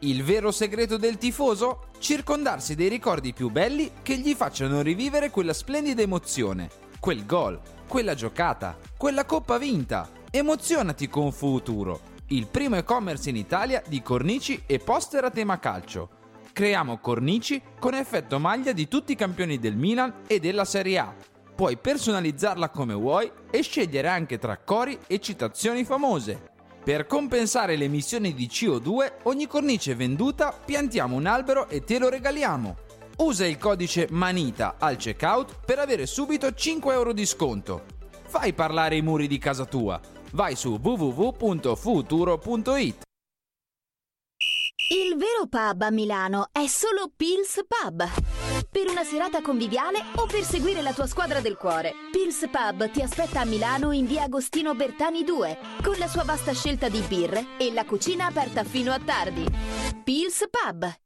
Il vero segreto del tifoso? Circondarsi dei ricordi più belli che gli facciano rivivere quella splendida emozione, quel gol, quella giocata, quella coppa vinta. Emozionati con Futuro, il primo e-commerce in Italia di cornici e poster a tema calcio. Creiamo cornici con effetto maglia di tutti i campioni del Milan e della Serie A. Puoi personalizzarla come vuoi e scegliere anche tra cori e citazioni famose. Per compensare le emissioni di CO2, ogni cornice venduta piantiamo un albero e te lo regaliamo. Usa il codice MANITA al checkout per avere subito 5 euro di sconto. Fai parlare i muri di casa tua. Vai su www.futuro.it. Il vero pub a Milano è solo Pils Pub. Per una serata conviviale o per seguire la tua squadra del cuore, Pils Pub ti aspetta a Milano in via Agostino Bertani 2, con la sua vasta scelta di birre e la cucina aperta fino a tardi. Pils Pub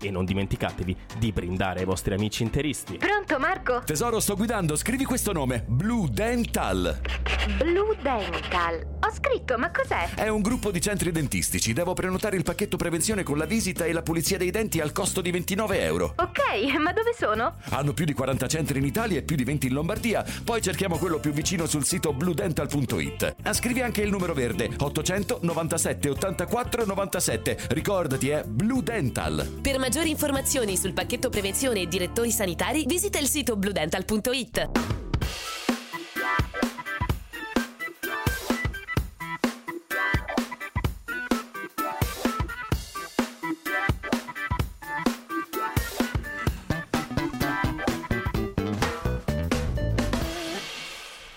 e non dimenticatevi di brindare ai vostri amici interisti. Pronto Marco? Tesoro, sto guidando, scrivi questo nome: Blue Dental. Blue Dental. Ho scritto, ma cos'è? È un gruppo di centri dentistici. Devo prenotare il pacchetto prevenzione con la visita e la pulizia dei denti al costo di 29 euro. Ok, ma dove sono? Hanno più di 40 centri in Italia e più di 20 in Lombardia. Poi cerchiamo quello più vicino sul sito bluedental.it. Ah, Scrivi anche il numero verde: 897 84 97. Ricordati, è Blue Dental. Per maggiori informazioni sul pacchetto prevenzione e direttori sanitari, visita il sito bludental.it.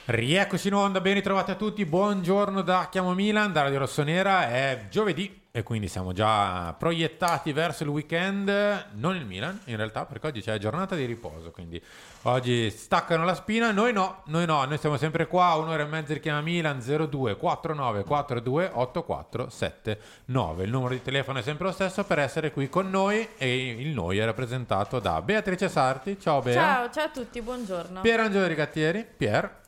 Rieccoci in onda, ben ritrovati a tutti, buongiorno da Chiamo Milan, da Radio Rossonera, è giovedì e quindi siamo già proiettati verso il weekend, non il Milan in realtà perché oggi c'è giornata di riposo, quindi oggi staccano la spina, noi no, noi no, noi siamo sempre qua, un'ora e mezza richiama Milan 02 49 42 84 79, il numero di telefono è sempre lo stesso per essere qui con noi e il noi è rappresentato da Beatrice Sarti, ciao Bea, Ciao, ciao a tutti, buongiorno. Pierangelo Rigattieri, Pier.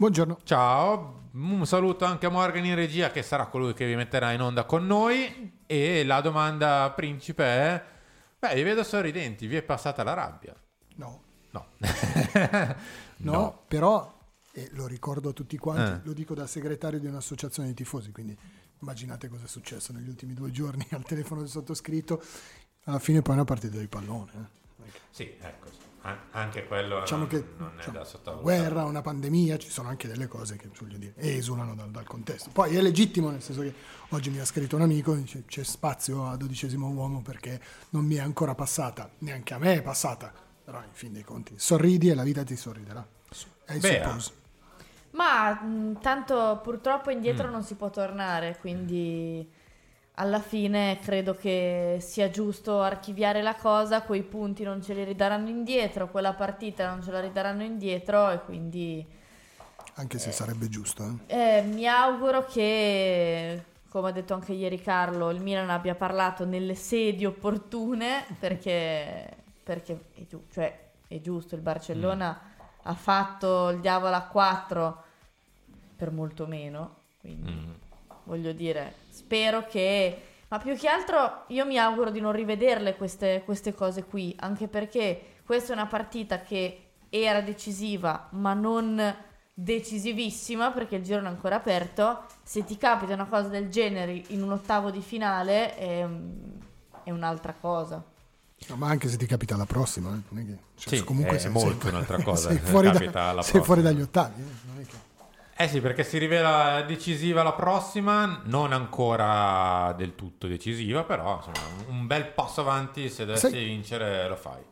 Buongiorno. Ciao, un saluto anche a Morgan in regia che sarà colui che vi metterà in onda con noi. E la domanda principe è: Beh, vi vedo sorridenti, vi è passata la rabbia? No. No. No, però, e lo ricordo a tutti quanti, Eh. lo dico da segretario di un'associazione di tifosi, quindi immaginate cosa è successo negli ultimi due giorni al telefono del sottoscritto. Alla fine poi è una partita di pallone. eh. Sì, ecco, anche quello Diciamo non, che non è insomma, da una sottovalutare. guerra, una pandemia, ci sono anche delle cose che voglio dire, esulano dal, dal contesto. Poi è legittimo, nel senso che oggi mi ha scritto un amico, dice c'è spazio a dodicesimo uomo perché non mi è ancora passata, neanche a me è passata, però in fin dei conti sorridi e la vita ti sorriderà. È il Bea. suppose. Ma mh, tanto purtroppo indietro Mm. non si può tornare, quindi alla fine credo che sia giusto archiviare la cosa, quei punti non ce li ridaranno indietro, quella partita non ce la ridaranno indietro e quindi Anche se sarebbe giusto. eh. eh, mi auguro che come ha detto anche ieri Carlo, il Milan abbia parlato nelle sedi opportune perché, perché è, giu- cioè, è giusto, il Barcellona ha fatto il diavolo a 4 per molto meno, quindi Mm. Voglio dire, spero che... Ma più che altro io mi auguro di non rivederle queste, queste cose qui, anche perché questa è una partita che era decisiva, ma non decisivissima, perché il girone è ancora aperto. Se ti capita una cosa del genere in un ottavo di finale è, è un'altra cosa. No, ma anche se ti capita la prossima, eh, non è che, cioè, Sì, comunque è sei- molto sei- un'altra cosa, Sei se fuori, da- capita alla sei fuori dagli ottavi. eh, non è che- Eh sì, perché si rivela decisiva la prossima, non ancora del tutto decisiva, però insomma un bel passo avanti se dovessi Sai- vincere lo fai.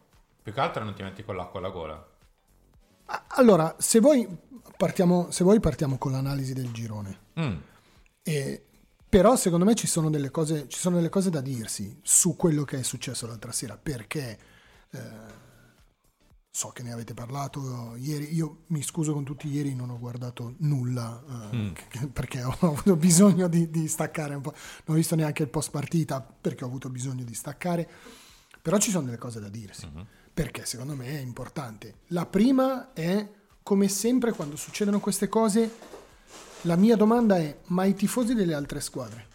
Più che altro non ti metti con l'acqua alla gola. Allora, se vuoi partiamo, se vuoi partiamo con l'analisi del girone. Mm. E- però secondo me ci sono, delle cose, ci sono delle cose da dirsi su quello che è successo l'altra sera, perché eh, so che ne avete parlato ieri, io mi scuso con tutti, ieri non ho guardato nulla eh, Mm. che- perché ho avuto bisogno di, di staccare un po', non ho visto neanche il post partita perché ho avuto bisogno di staccare, però ci sono delle cose da dirsi, perché secondo me è importante. La prima è, come sempre quando succedono queste cose, la mia domanda è, ma i tifosi delle altre squadre?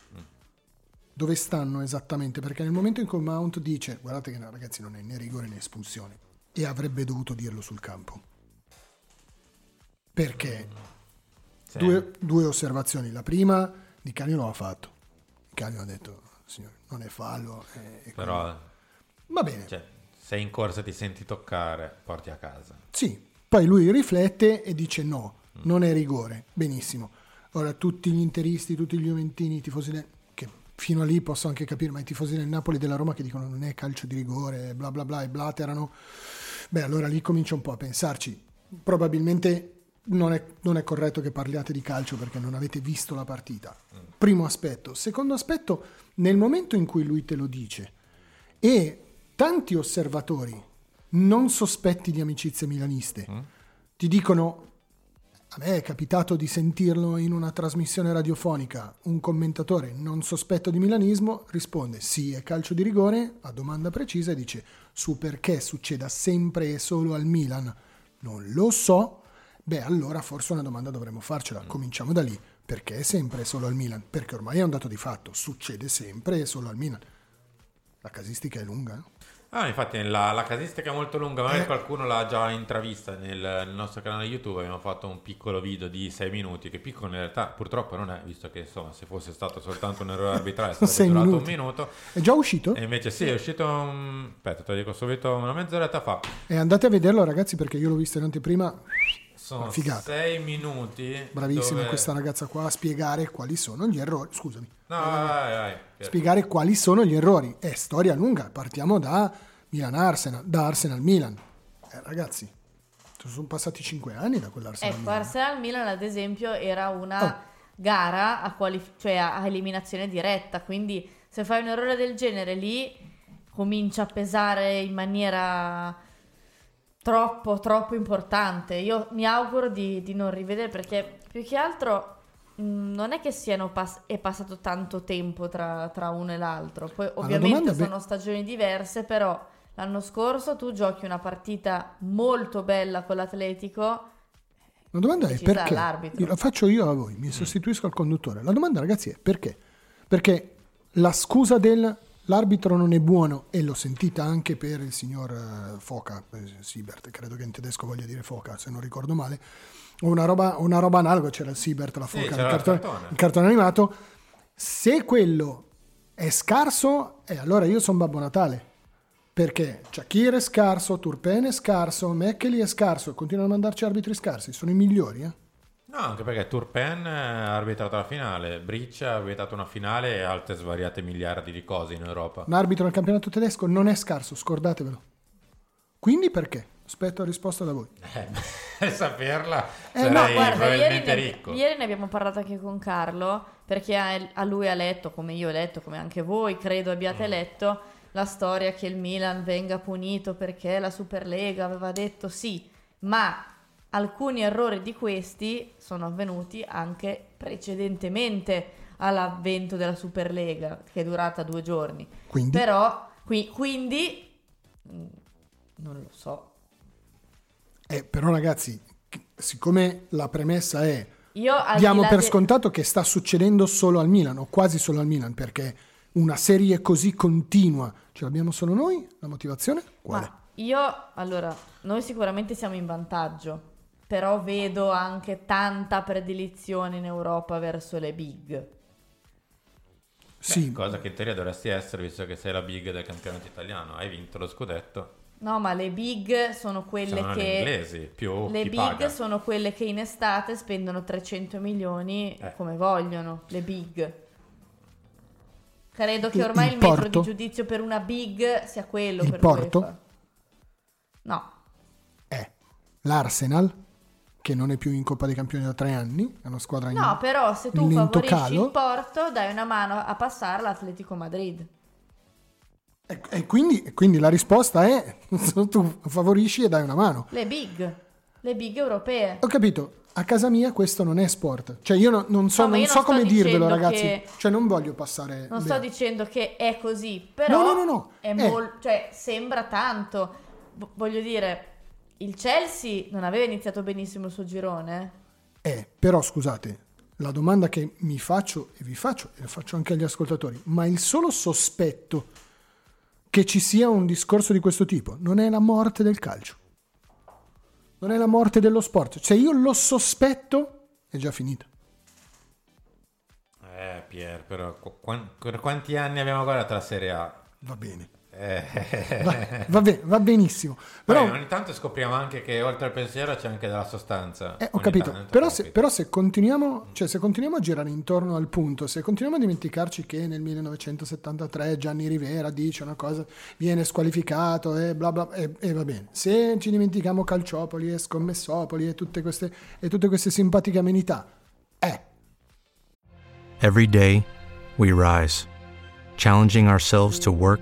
Dove stanno esattamente? Perché nel momento in cui Mount dice, guardate che no, ragazzi non è né rigore né espulsione, e avrebbe dovuto dirlo sul campo. Perché? Sì. Due, due osservazioni. La prima, Di Canio lo ha fatto. Di Canio ha detto, signore, non è fallo. eh, e quindi- Però Va bene. cioè, sei in corsa ti senti toccare, porti a casa. Sì, poi lui riflette e dice no, non è rigore. Benissimo. Ora tutti gli interisti, tutti gli juventini, i tifosi del... che fino a lì posso anche capire, ma i tifosi del Napoli e della Roma che dicono non è calcio di rigore, bla bla bla, e blaterano. Beh, allora lì comincio un po' a pensarci. Probabilmente non è, non è corretto che parliate di calcio perché non avete visto la partita. Primo aspetto. Secondo aspetto, nel momento in cui lui te lo dice e tanti osservatori non sospetti di amicizie milaniste ti dicono a me è capitato di sentirlo in una trasmissione radiofonica. Un commentatore non sospetto di milanismo risponde sì è calcio di rigore a domanda precisa e dice su perché succeda sempre e solo al Milan? Non lo so. Beh allora forse una domanda dovremmo farcela. Cominciamo da lì. Perché sempre e solo al Milan? Perché ormai è un dato di fatto. Succede sempre e solo al Milan. La casistica è lunga eh? Ah, infatti la, la casistica è molto lunga, magari Eh. qualcuno l'ha già intravista nel, nel nostro canale YouTube, abbiamo fatto un piccolo video di 6 minuti, che piccolo in realtà purtroppo non è, visto che insomma se fosse stato soltanto un errore arbitrale sarebbe durato minuti. un minuto. è già uscito? E invece sì, è uscito, un... aspetta te lo dico subito, una mezz'oretta fa. E andate a vederlo ragazzi perché io l'ho visto in anteprima Sono Figata. 6 minuti. Bravissima dove- questa ragazza qua a spiegare quali sono gli errori. Scusami. No, vai, vai, vai. Spiegare quali sono gli errori. È storia lunga. Partiamo da Milan Arsenal, da Arsenal Milan. Eh, ragazzi, sono passati 5 anni da quell'Arsenal Ecco, Milan. Arsenal Milan ad esempio era una Oh. gara a, qualif- cioè a eliminazione diretta, quindi se fai un errore del genere lì comincia a pesare in maniera troppo, troppo importante. Io mi auguro di, di non rivedere perché più che altro non è che siano pass- è passato tanto tempo tra, tra uno e l'altro. Poi ovviamente è be- sono stagioni diverse, però l'anno scorso tu giochi una partita molto bella con l'Atletico. La domanda è perché? Io la faccio io a voi, mi sostituisco al conduttore. La domanda ragazzi è perché? Perché la scusa del l'arbitro non è buono e l'ho sentita anche per il signor eh, Foca, eh, Siebert, credo che in tedesco voglia dire Foca, se non ricordo male, o una roba, una roba analoga, c'era il Siebert, la Sì, Foca, c'era il, cartone, il cartone animato. Se quello è scarso, eh, allora io sono Babbo Natale. Perché Shakir è scarso, Turpen è scarso, Mekkeli è scarso continuano a mandarci arbitri scarsi. Sono i migliori, eh? No, anche perché Turpen ha arbitrato la finale, Briccia ha arbitrato una finale e altre svariate miliardi di cose in Europa. Un arbitro nel campionato tedesco non è scarso, scordatevelo. Quindi perché? Aspetto la risposta da voi. Eh, saperla Eh, sarei no, Guarda, ieri probabilmente ne, ricco. ieri ne abbiamo parlato anche con Carlo, perché a, lui ha letto, come io ho letto, come anche voi credo Mm. abbiate letto, la storia che il Milan venga punito perché la Superlega aveva detto sì, ma alcuni errori di questi sono avvenuti anche precedentemente all'avvento della Superlega che è durata due giorni. Quindi? Però, qui- quindi, mm, non lo so. Eh, però ragazzi, siccome la premessa è Io diamo per de- scontato che sta succedendo solo al Milan o quasi solo al Milan perché una serie così continua ce l'abbiamo solo noi? La motivazione? Quale? Ma io, allora, noi sicuramente siamo in vantaggio, però vedo anche tanta predilizione in Europa verso le big. Sì, Cosa che in teoria dovresti essere, visto che sei la big del campionato italiano. Hai vinto lo scudetto. No, ma le big sono quelle Sono che... le inglesi, più Le chi big paga. sono quelle che in estate spendono 300 milioni Eh. come vogliono, le big. Credo che ormai il il, metro di giudizio per una big sia quello Il per Porto? No, è l'Arsenal che non è più in Coppa dei Campioni da tre anni, è una squadra in no, però se tu favorisci calo. il Porto dai una mano a passare l'Atletico Madrid. E, e quindi, quindi la risposta è tu favorisci e dai una mano. Le big, le big europee. Ho capito, a casa mia questo non è sport. Cioè io no- non so, No, non so non sto come dirvelo ragazzi. che- Cioè non voglio passare... Non beh, sto dicendo che è così, però No, no, no, no. È Eh. mol- cioè, sembra tanto. V- voglio dire, il Chelsea non aveva iniziato benissimo il suo girone. Eh, però scusate, la domanda che mi faccio e vi faccio e la faccio anche agli ascoltatori, ma il solo sospetto che ci sia un discorso di questo tipo non è la morte del calcio. Non è la morte dello sport. Se io lo sospetto, è già finita. Eh, Pier, però qu- quan- per quanti anni abbiamo guardato la Serie A? Va bene. Eh, Va, va bene, va benissimo. Però, Poi ogni tanto scopriamo anche che oltre al pensiero c'è anche della sostanza. Eh, ho Ogni capito, tanto, però ho se, capito. però se continuiamo, cioè se continuiamo a girare intorno al punto, se continuiamo a dimenticarci che nel 1973 Gianni Rivera dice una cosa, viene squalificato e bla bla, e, e va bene. Se ci dimentichiamo Calciopoli e Scommessopoli e tutte queste, e tutte queste simpatiche amenità, eh, Every day, we rise, challenging ourselves to work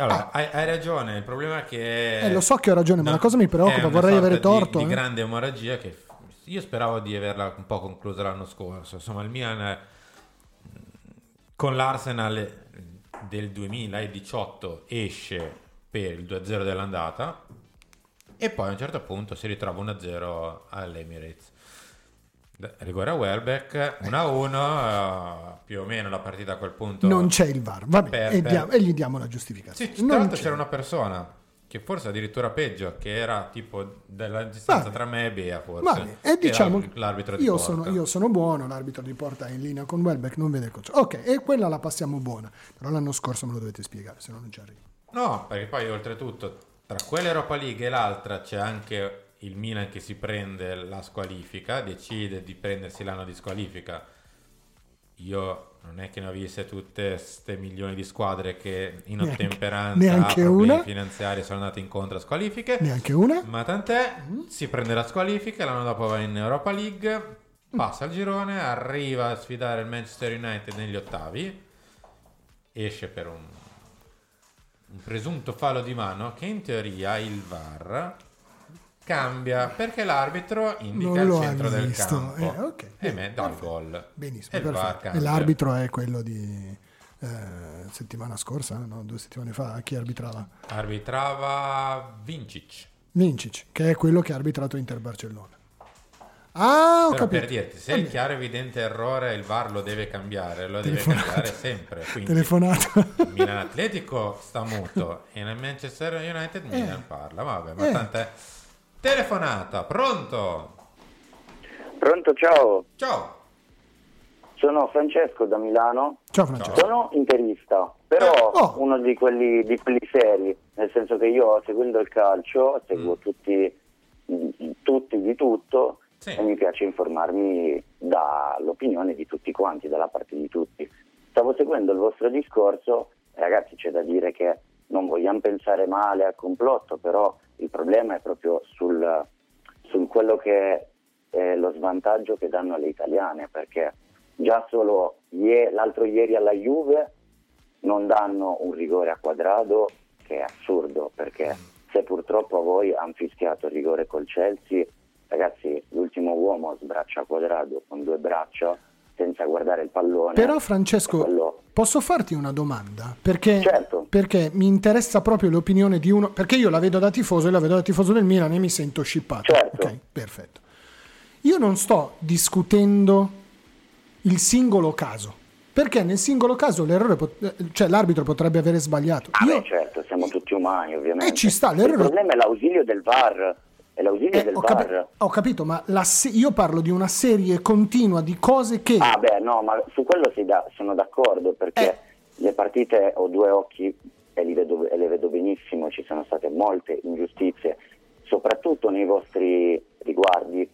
allora, hai, hai ragione. Il problema è che. Eh, lo so che ho ragione, ma la cosa mi preoccupa, è una vorrei avere di- torto, Di, eh. grande emorragia che io speravo di averla un po' conclusa l'anno scorso. Insomma, il Milan con l'Arsenal del 2018 esce per il 2-0 dell'andata e poi a un certo punto si ritrova 1-0 all'Emirates. Rigore a Welbeck, 1-1, eh, più o meno la partita a quel punto. non c'è il VAR, va bene, Per- e, diamo- e gli diamo la giustificazione. Sì, tra l'altro c'era una persona che forse addirittura peggio, che era tipo della distanza Vabbè. tra me e Bea, forse. Che e diciamo l'arbitro di io porta. sono, io sono buono, l'arbitro di porta è in linea con Welbeck, non vede il coach. Ok, e quella la passiamo buona, però l'anno scorso me lo dovete spiegare, se no non ci arrivo. No, perché poi oltretutto tra quell'Europa League e l'altra c'è anche il Milan che si prende la squalifica, decide di prendersi l'anno di squalifica. Io non è che ne ho viste tutte ste milioni di squadre che in Neanche- ottemperanza neanche una? finanziari sono andate incontro a squalifiche. Neanche una? Ma tant'è, si prende la squalifica, l'anno dopo va in Europa League, passa il girone, arriva a sfidare il Manchester United negli ottavi, esce per un, un presunto fallo di mano che in teoria il VAR cambia perché l'arbitro indica il centro del visto. campo Eh, ok. e me dà il gol. Benissimo, E perfetto. E l'arbitro è quello di eh, settimana scorsa, no? due settimane fa, chi arbitrava? Arbitrava Vincic. Vincic, che è quello che ha arbitrato Inter Barcellona. Ah, ho Però capito. per dirti, se il bene. chiaro evidente errore il VAR lo deve cambiare, lo deve Telefonata. cambiare sempre. Quindi Telefonata. Milan Atletico sta muto e nel Manchester United Milan parla. Vabbè, ma Eh. tant'è. Telefonata, pronto? Pronto, ciao. Ciao. Sono Francesco da Milano. Ciao Francesco. Sono interista, però Oh. uno di quelli, di quelli seri, nel senso che io seguendo il calcio, seguo tutti, tutti di tutto Sì. e mi piace informarmi dall'opinione di tutti quanti, dalla parte di tutti. Stavo seguendo il vostro discorso ragazzi c'è da dire che non vogliamo pensare male al complotto, però il problema è proprio sul, sul quello che è lo svantaggio che danno alle italiane, perché già solo ie- l'altro ieri alla Juve non danno un rigore a quadrado che è assurdo, perché se purtroppo a voi hanno fischiato il rigore col Chelsea, ragazzi l'ultimo uomo sbraccia a quadrado con due braccia senza guardare il pallone. Però Francesco, Quello- posso farti una domanda? Perché, Certo. perché mi interessa proprio l'opinione di uno, perché io la vedo da tifoso e la vedo da tifoso del Milan e mi sento scippato. Certo. Ok, perfetto. Io non sto discutendo il singolo caso, perché nel singolo caso l'errore pot- cioè l'arbitro potrebbe avere sbagliato. Ah, Io- beh, certo, siamo tutti umani, ovviamente. Eh, ci sta, Il l'errore- problema è l'ausilio del VAR. È l'ausilio eh, del ho, capi- ho capito, ma la se- io parlo di una serie continua di cose che... Ah, beh, no, ma su quello si dà- sono d'accordo perché Eh. le partite ho due occhi e, li vedo, e le vedo benissimo. Ci sono state molte ingiustizie, soprattutto nei vostri riguardi.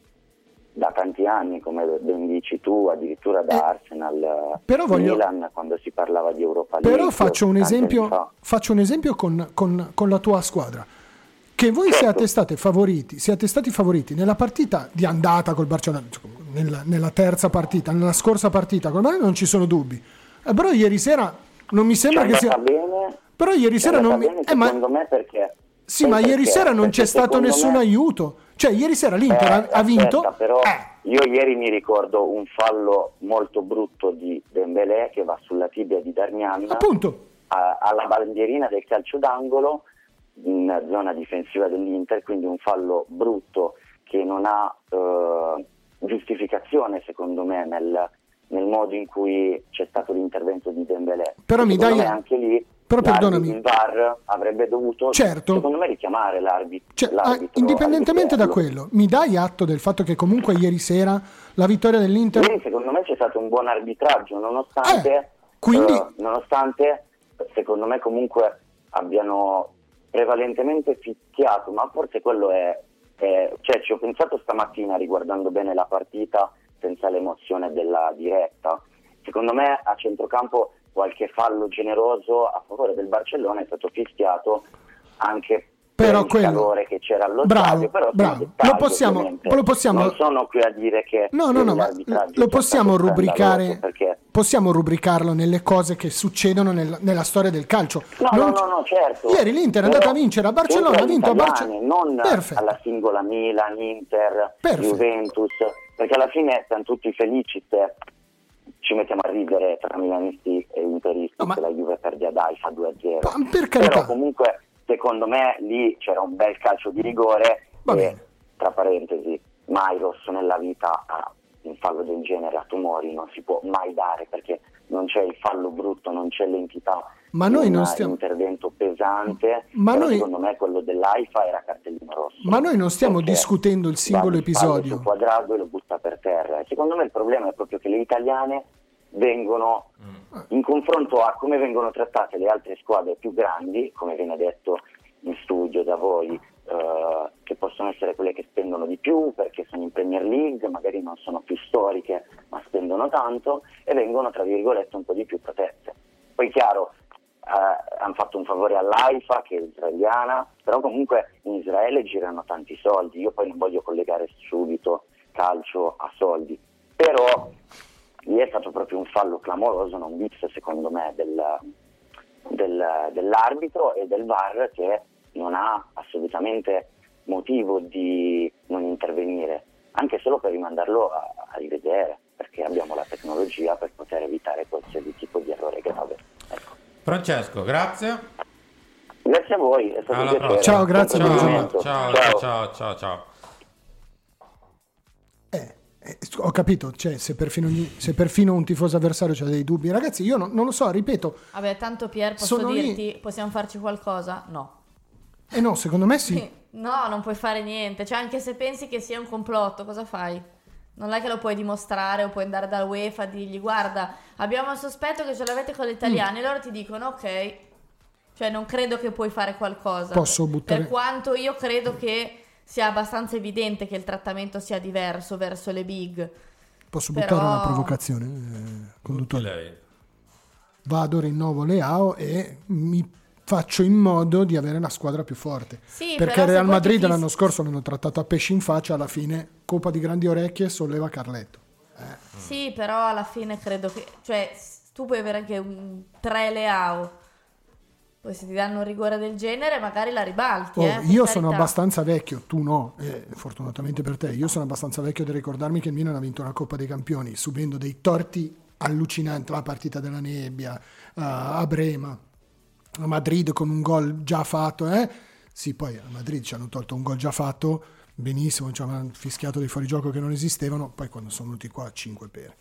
Da tanti anni, come ben dici tu, addirittura da Arsenal, Eh. però voglio- Milan, quando si parlava di Europa League. Però faccio un esempio, fa. faccio un esempio con, con- con la tua squadra. Che voi Certo. siate, state favoriti, siate stati favoriti nella partita di andata col Barcellona, nella, nella terza partita, nella scorsa partita, con me non ci sono dubbi. Eh, però ieri sera non mi sembra che andata sia... bene, Però ieri sera non mi... bene, eh, ma- secondo me perché... Sì, ma ieri perché? sera non c'è stato nessun me- aiuto. Cioè, ieri sera l'Inter ha- Eh, ha vinto. aspetta, però Eh, io ieri mi ricordo un fallo molto brutto di Dembélé che va sulla tibia di Darmian appunto. a- alla bandierina del calcio d'angolo in zona difensiva dell'Inter, quindi un fallo brutto che non ha eh, giustificazione secondo me nel, nel modo in cui c'è stato l'intervento di Dembélé. Però mi dai- anche lì però l'arbitro- perdonami. il VAR avrebbe dovuto Certo. secondo me richiamare l'arbitro. Cioè, ah, l'arbitro indipendentemente da quello, mi dai atto del fatto che comunque ieri sera la vittoria dell'Inter... Ieri secondo me c'è stato un buon arbitraggio, nonostante, Eh, quindi- eh, nonostante secondo me comunque abbiano prevalentemente fischiato, ma forse quello è, è- cioè ci ho pensato stamattina riguardando bene la partita senza l'emozione della diretta. Secondo me a centrocampo qualche fallo generoso a favore del Barcellona è stato fischiato anche Però per il quello- calore che c'era allo Bravo, stadio, però bravo. dettagli, Lo possiamo- lo possiamo- Non sono qui a dire che No, no, no, ma lo sia possiamo rubricare, perché possiamo rubricarlo nelle cose che succedono nel- nella storia del calcio. No, Non no, no, no, certo. Ieri l'Inter è andata a vincere a Barcellona, ha vinto a Barcellona. Non Perfetto. alla singola Milan, Inter, Perfetto. Juventus, perché alla fine siamo tutti felici se ci mettiamo a ridere tra milanisti e interisti No, ma- che la Juve perde ad Alfa 2-0. Ma per carità. Però comunque, secondo me, lì c'era un bel calcio di rigore Va e, bene. tra parentesi, mai rosso nella vita a un fallo del genere a tumori non si può mai dare perché non c'è il fallo brutto, non c'è l'entità Ma noi un non stiamo- intervento pesante, Ma però noi- secondo me quello dell'AIFA era cartellino rosso. Ma noi non stiamo discutendo il singolo episodio. sul quadrato e lo butta per terra. Secondo me il problema è proprio che le italiane vengono in confronto a come vengono trattate le altre squadre più grandi, come viene detto in studio da voi, eh, che possono essere quelle che spendono di più perché sono in Premier League, magari non sono più storiche ma spendono tanto e vengono tra virgolette un po' di più protette. Poi chiaro, eh, hanno fatto un favore all'AIFA che è israeliana, però comunque in Israele girano tanti soldi, io poi non voglio collegare subito calcio a soldi, però lì è stato proprio un fallo clamoroso, non bis secondo me del, del- dell'arbitro e del VAR che non ha assolutamente motivo di non intervenire, anche solo per rimandarlo a, a rivedere, perché abbiamo la tecnologia per poter evitare qualsiasi tipo di errore grave. Ecco. Francesco, grazie. Grazie a voi, è stato Alla un piacere. prossima. Ciao, grazie, ciao, Ciao. ciao, ciao, ciao. Eh, ho capito, cioè, se, perfino, ogni- se perfino un tifoso avversario ha dei dubbi. Ragazzi, io non, non lo so, ripeto. Vabbè, tanto Pier, posso Sono lì. dirti, possiamo farci qualcosa? No. Eh no, secondo me sì. No, non puoi fare niente. Cioè, anche se pensi che sia un complotto, cosa fai? Non è che lo puoi dimostrare o puoi andare dalla UEFA e dirgli guarda, abbiamo il sospetto che ce l'avete con gli Mm. italiani e loro ti dicono ok. Cioè, non credo che puoi fare qualcosa. Posso buttare- Per quanto io credo che sia abbastanza evidente che il trattamento sia diverso verso le big. Posso Però- buttare una provocazione, eh, conduttore? Lei. vado, rinnovo Leao e mi faccio in modo di avere la squadra più forte. Sì, Perché Real Madrid ti l'anno scorso l'hanno trattato a pesci in faccia, alla fine colpa di grandi orecchie solleva Carletto. Sì, però alla fine credo che... Cioè, tu puoi avere anche un 3 Leao. Poi se ti danno un rigore del genere magari la ribalti, Oh, eh, per io sono carità. abbastanza vecchio, tu no, eh, fortunatamente per te, io sono abbastanza vecchio da ricordarmi che il Milan ha vinto una Coppa dei Campioni subendo dei torti allucinanti, la partita della nebbia, eh, a Brema, a Madrid con un gol già fatto, eh? Sì, poi a Madrid ci hanno tolto un gol già fatto, benissimo, ci hanno fischiato dei fuorigioco che non esistevano, poi quando sono venuti qua 5 pere.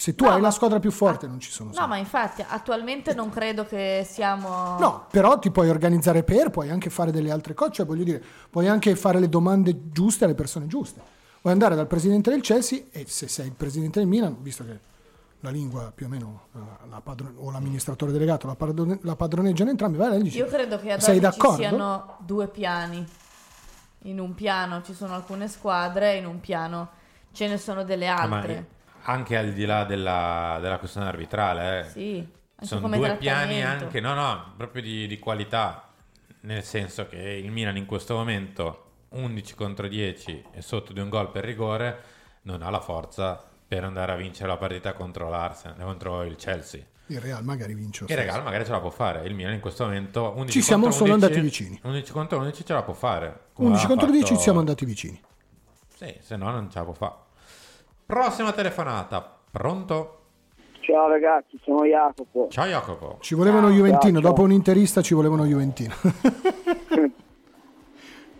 Se tu No, hai la squadra più forte non ci sono No, ma infatti attualmente non credo che siamo... No, però ti puoi organizzare per, puoi anche fare delle altre cose, cioè voglio dire, puoi anche fare le domande giuste alle persone giuste. Puoi andare dal presidente del Chelsea e se sei il presidente del Milan, visto che la lingua più o meno, eh, la padron- o l'amministratore delegato la, padron- la padroneggiano entrambi, vai là e gli dici, Io credo che ad sei oggi ci siano due piani. In un piano ci sono alcune squadre, in un piano ce ne sono delle Ah, ma altre. Anche al di là della, della questione arbitrale, eh. Sì, anche sono come due piani anche, no, no, proprio di, di qualità, nel senso che il Milan in questo momento 11 contro 10 e sotto di un gol per rigore non ha la forza per andare a vincere la partita contro l'Arsenal, contro il Chelsea. il Real magari vince. Il. Regal magari ce la può fare, il Milan in questo momento 11 Ci siamo solo 11, andati vicini. 11 contro 11 ce la può fare. come 11 ha contro 10 fatto- ci siamo andati vicini. Sì, se no non ce la può fare. Prossima telefonata, pronto? Ciao ragazzi, sono Jacopo. Ciao Jacopo. Ci volevano Juventino, ciao. dopo un interista ci volevano Juventino.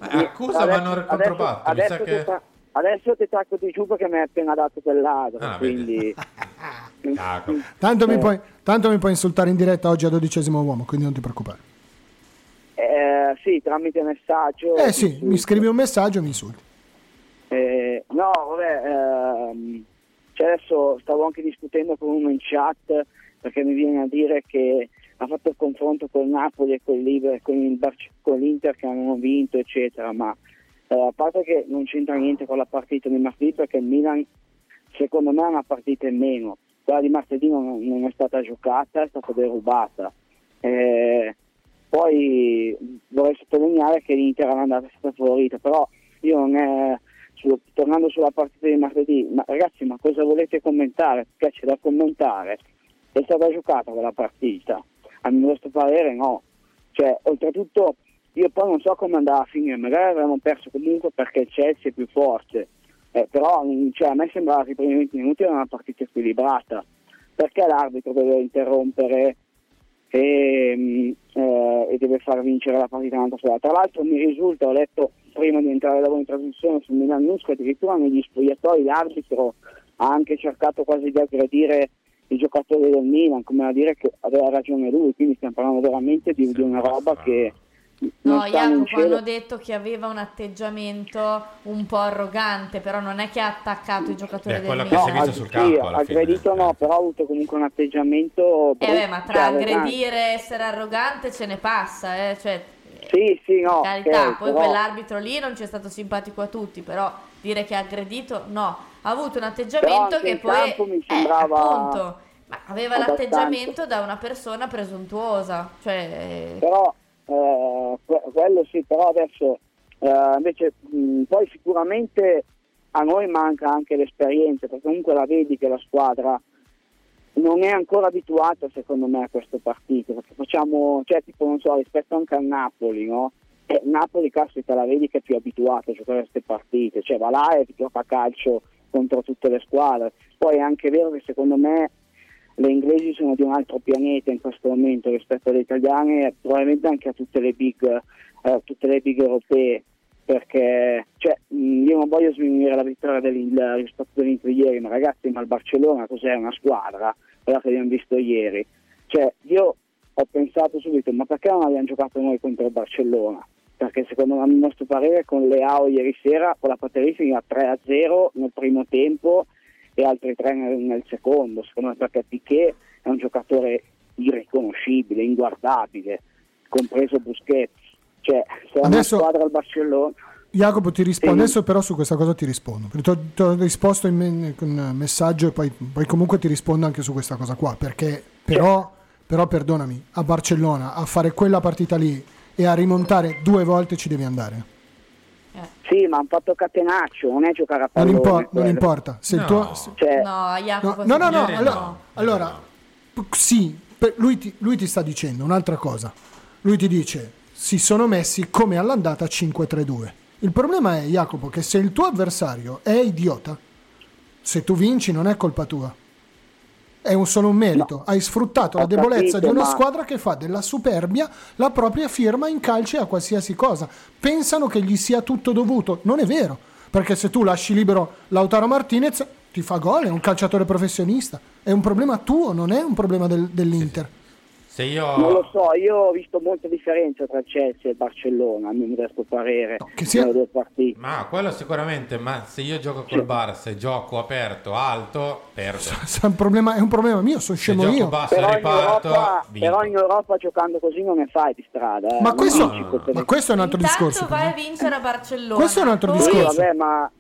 Eh, accusa ma non controbatto, mi sa adesso, che... ta- adesso ti tacco di giù perché mi hai appena dato quell'altro, Ah, quindi... Jacopo. tanto, mi Eh. puoi, tanto mi puoi insultare in diretta oggi a dodicesimo uomo, quindi non ti preoccupare. Eh, sì, tramite messaggio. Eh sì, mi scrivi un messaggio e mi insulti. Eh, no, vabbè, ehm, cioè adesso stavo anche discutendo con uno in chat perché mi viene a dire che ha fatto il confronto con Napoli e con, Liber- con, il Barce- con l'Inter che hanno vinto, eccetera, ma eh, a parte che non c'entra niente con la partita di martedì perché il Milan secondo me è una partita in meno. Quella di martedì non, non è stata giocata, è stata derubata. Eh, poi vorrei sottolineare che l'Inter era andata è stata favorita, però io non è, su- tornando sulla partita di martedì, ma ragazzi ma cosa volete commentare? Perché c'è da commentare? È stata giocata quella partita? A mio vostro parere no. Cioè, oltretutto io poi non so come andava a finire, magari avremmo perso comunque perché il Chelsea è più forte, eh, però mm, cioè, a me sembrava che i primi 20 minuti era una partita equilibrata. Perché l'arbitro deve interrompere e, mm, eh, e deve far vincere la partita un'altra squadra. Tra l'altro mi risulta, ho letto prima di entrare da voi in trasmissione su Milan News che addirittura negli spogliatoi l'arbitro ha anche cercato quasi di aggredire i giocatori del Milan, come a dire che aveva ragione lui, quindi stiamo parlando veramente di, di una roba che No, Jacopo hanno detto che aveva un atteggiamento un po' arrogante, però non è che ha attaccato i giocatori È del quello Milan. che si è visto sul sì, campo alla fine. aggredito no, però ha avuto comunque un atteggiamento Eh beh, ma tra aggredire e essere arrogante ce ne passa, eh, cioè Sì, sì, no, carità, ok, poi però- quell'arbitro lì non ci è stato simpatico a tutti, però dire che ha aggredito no, ha avuto un atteggiamento che poi mi eh, sembrava appunto, ma aveva abbastanza. l'atteggiamento da una persona presuntuosa, cioè però eh, que- quello sì, però adesso eh, invece mh, poi sicuramente a noi manca anche l'esperienza, perché comunque la vedi che la squadra non è ancora abituata secondo me a queste partite, perché facciamo, cioè tipo non so, rispetto anche al Napoli, no? E Napoli, caspita, la vedi che è più abituata a giocare a queste partite, cioè va là e gioca a calcio contro tutte le squadre. Poi è anche vero che secondo me le inglesi sono di un altro pianeta in questo momento rispetto alle italiane e probabilmente anche a tutte le big, eh, tutte le big europee perché cioè, io non voglio sminuire la vittoria dell'Inter rispetto all'Inter ieri ma ragazzi ma il Barcellona cos'è? Una squadra quella che abbiamo visto ieri. Cioè io ho pensato subito ma perché non abbiamo giocato noi contro il Barcellona? Perché secondo a nostro parere con Leao ieri sera con la Pateri finiva 3-0 nel primo tempo e altri tre nel, nel secondo, secondo me perché Piquet è un giocatore irriconoscibile, inguardabile, compreso Busquets. Cioè, se una Adesso- squadra al Barcellona, Jacopo ti rispondo, Sì. adesso però su questa cosa ti rispondo. Ti ho, ti ho risposto in me- con un messaggio e poi, poi comunque ti rispondo anche su questa cosa qua, perché però però perdonami, a Barcellona a fare quella partita lì e a rimontare due volte ci devi andare. Sì, ma hanno fatto catenaccio, non è giocare a Non, pallone. impor- non importa. Se il tuo, se- Cioè, No, Jacopo. No, no, no, signore, allora, allora, sì, lui, ti, lui ti sta dicendo un'altra cosa. Lui ti dice, si sono messi come all'andata 5-3-2. Il problema è, Jacopo, che se il tuo avversario è idiota, se tu vinci non è colpa tua. È un- solo un merito. Hai sfruttato Ho la debolezza capito, di una ma- squadra che fa della superbia la propria firma in calcio e a qualsiasi cosa. Pensano che gli sia tutto dovuto. Non è vero. Perché se tu lasci libero Lautaro Martinez, ti fa gol, è un calciatore professionista. È un problema tuo, non è un problema del- dell'Inter. Se io... Non lo so, io ho visto molta differenza tra Chelsea e Barcellona, a mio modesto parere, sia- nelle due partite. Ma quello sicuramente, ma se io gioco col Barça e gioco aperto, alto, perdo. È un problema, è un problema mio, sono scemo io. basso Però in, riparto, Europa, vinco. però in Europa giocando così non ne fai di strada. eh. Ma questo, tutte ma questo è un altro Intanto discorso. vai a vincere a Barcellona. Questo è un altro Poi- Sì, discorso. vabbè, ma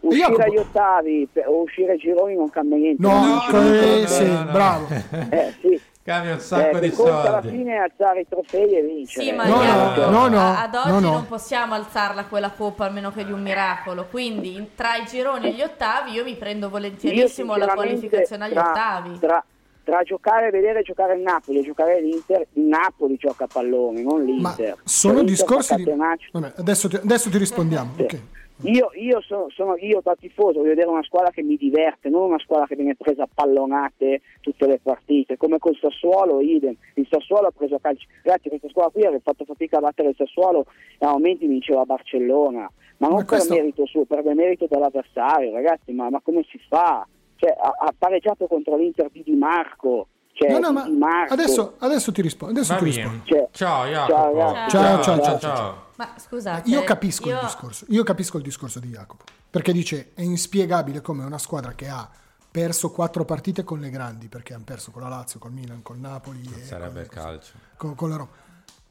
uscire Jacopo- agli ottavi per- o uscire ai gironi non cambia niente. No, Non co- eh, no, sì, no, no. bravo. Eh, sì. Cambia un Eh, sacco che di conta alla soldi. fine alzare i trofei e vincere. Sì, ma No, no, no, no, a- ad oggi no, no. non possiamo alzarla quella coppa almeno che di un miracolo. Quindi in- tra i gironi e gli ottavi io mi prendo volentierissimo la qualificazione agli tra- ottavi. Tra, tra giocare e vedere giocare il Napoli e giocare l'Inter, il Napoli gioca a pallone, non Ma l'Inter. sono L'Inter discorsi di... Vabbè, adesso, ti, adesso ti rispondiamo. Sì. ok. Io, io sono, sono- io da tifoso voglio vedere una squadra che mi diverte, non una squadra che viene presa a pallonate tutte le partite, come col Sassuolo, idem. Il Sassuolo ha preso a calcio. Ragazzi, questa squadra qui aveva fatto fatica a battere il Sassuolo e a momenti vinceva Barcellona, ma non Ma questo- per merito suo, per merito dell'avversario, ragazzi, ma, ma come si fa? Cioè, ha, ha pareggiato contro l'Inter di Di Marco. Cioè, No, no, ma Di Marco. adesso, adesso ti rispondo. Adesso ti rispondo. Cioè, Ciao ciao, Jacopo. ragazzi. Ciao, ciao, ciao, ciao. Ma scusate, Io capisco io- il discorso. Io capisco il discorso di Jacopo. Perché dice: è inspiegabile come una squadra che ha perso quattro partite con le grandi, perché hanno perso con la Lazio, col Milan, col Napoli e Sarebbe il calcio. con, con la Roma.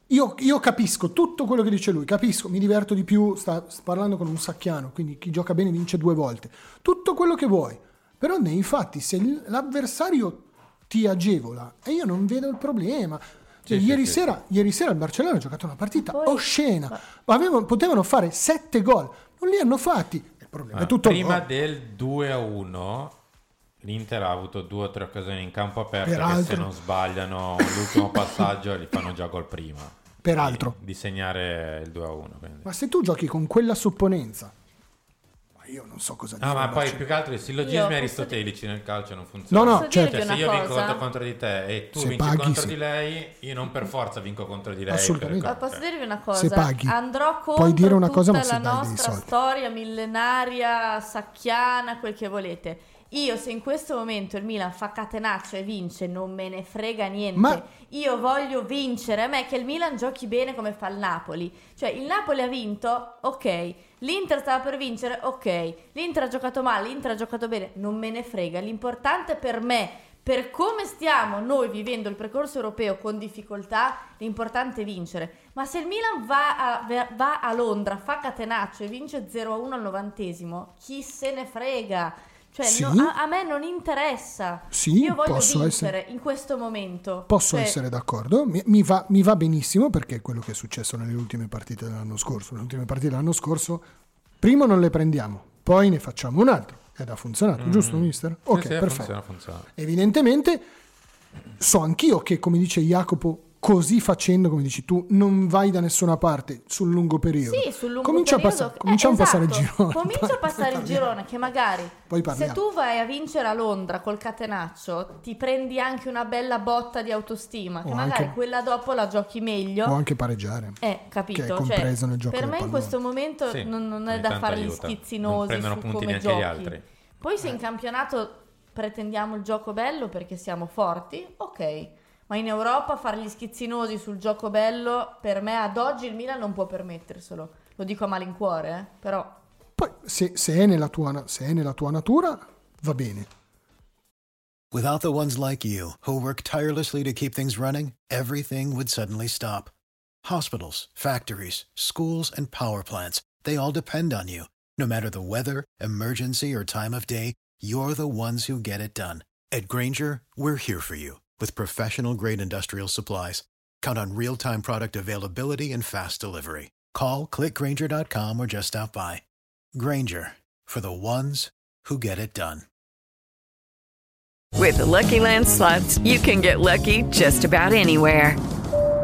Io, io capisco tutto quello che dice lui, capisco, mi diverto di più, sta, sta parlando con un sacchiano, quindi chi gioca bene vince due volte. Tutto quello che vuoi. Però nei fatti, se l'avversario ti agevola, e io non vedo il problema. Cioè, Sì, sì, ieri, sì. sera, ieri sera il Barcellona ha giocato una partita Poi- oscena, Avevano- potevano fare sette gol, non li hanno fatti. Il problema Ma è tutto prima gol. del 2 a 1 l'Inter ha avuto due o tre occasioni in campo aperto che Peraltro. se non sbagliano l'ultimo passaggio li fanno già gol prima Peraltro. di, di segnare il 2 a 1 quindi. Ma se tu giochi con quella supponenza, ma io non so cosa dire. No, ma poi più che altro i sillogismi aristotelici nel calcio non funzionano. No, no, Posso certo. Cioè, se io vinco cosa? contro, contro di te e tu Se vinci paghi, contro sì. di lei, io non per forza vinco contro di lei. Assolutamente. per- Ma posso dirvi una cosa? Se paghi. Andrò Puoi contro dire una cosa, ma la nostra storia millenaria, sacchiana, quel che volete. Io se in questo momento il Milan fa catenaccio e vince, non me ne frega niente. Ma- Io voglio vincere. A me che il Milan giochi bene come fa il Napoli. Cioè, il Napoli ha vinto, ok. L'Inter stava per vincere, ok. L'Inter ha giocato male, l'Inter ha giocato bene, non me ne frega. L'importante per me, per come stiamo noi vivendo il percorso europeo con difficoltà, l'importante è vincere. Ma se il Milan va a, va a Londra, fa catenaccio e vince 0-1 al novantesimo, chi se ne frega? Cioè, Sì. no- a, a me non interessa. Sì, Io voglio posso vincere essere- in questo momento. Posso Cioè, essere d'accordo, mi, mi va, mi va benissimo perché è quello che è successo nelle ultime partite dell'anno scorso. Le ultime partite dell'anno scorso, prima non le prendiamo, poi ne facciamo un altro. Ed ha funzionato, giusto, mister? Ok, Mm. Sì, sì, perfetto. funziona, funziona. Evidentemente, so anch'io che, come dice Jacopo, così facendo, come dici tu, non vai da nessuna parte sul lungo periodo. Sì, sul lungo comincia periodo. A passare, cominciamo eh, a passare il esatto. girone. Comincia a passare il girone che magari Poi se tu vai a vincere a Londra col catenaccio ti prendi anche una bella botta di autostima che O magari anche- quella dopo la giochi meglio. O anche pareggiare. Eh, capito? Che è Cioè, compreso nel gioco per me in questo momento Sì, non, non è da fare gli. Non schizzinosi prendono su punti come neanche giochi. gli altri. Poi se in campionato pretendiamo il gioco bello perché siamo forti, ok. Ma in Europa fare gli schizzinosi sul gioco bello, per me ad oggi il Milan non può permetterselo. Lo dico a malincuore, eh? però Poi, se, se è nella tua, se è nella tua natura, va bene. Without the ones like you, who work tirelessly to keep things running, everything would suddenly stop. Hospitals, factories, schools, and power plants, they all depend on you. No matter the weather, emergency, or time of day, you're the ones who get it done. At Granger, we're here for you with professional grade industrial supplies. Count on real time product availability and fast delivery. Call clickgranger.com or just stop by. Granger for the ones who get it done. With the Lucky Land slots, you can get lucky just about anywhere.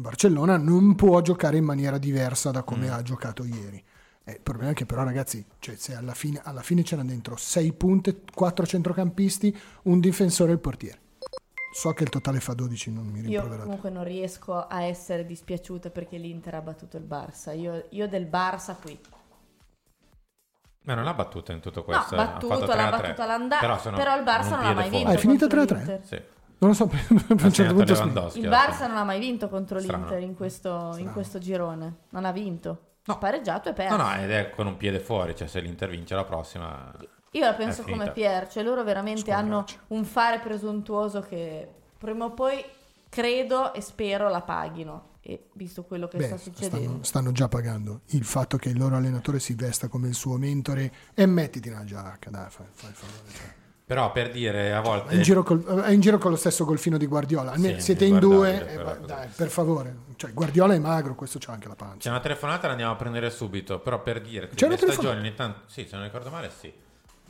Barcellona non può giocare in maniera diversa da come ha giocato ieri. Eh, il problema è che però ragazzi, cioè, se alla fine, alla fine c'erano dentro 6 punte, 4 centrocampisti, un difensore e il portiere. So che il totale fa 12, non mi Io rimproverate. comunque non riesco a essere dispiaciuta perché l'Inter ha battuto il Barça. Io, io del Barça qui. Ma non l'ha battuta in tutto No, questo. ha ha battuto, l'ha 3-3. battuta l'andata. Però, Però, il Barça non ha piede mai vinto. Ah, è finita contro 3-3? l'Inter. Sì. Non lo so, per un certo punto... Il alla Barça non ha mai vinto contro Strano. l'Inter in questo, in questo girone. Non ha vinto. Ha pareggiato e perso. No, no, ed è con un piede fuori, cioè se l'Inter vince la prossima... Io la penso come Pier, cioè loro veramente hanno un fare presuntuoso che prima o poi credo e spero la paghino. E visto quello che Beh, sta succedendo. stanno, stanno già pagando il fatto che il loro allenatore si vesta come il suo mentore e mettiti una giacca, dai, fai, fai il favore. cioè. Però per dire a volte... È in, giro col- è in giro con lo stesso golfino di Guardiola. Sì, siete in due, eh, però, va- dai, per favore. Cioè, Guardiola è magro, questo c'ha anche la pancia. C'è una telefonata, la andiamo a prendere subito, però per dire, C'è le stagioni ogni tanto, sì, se non ricordo male, sì.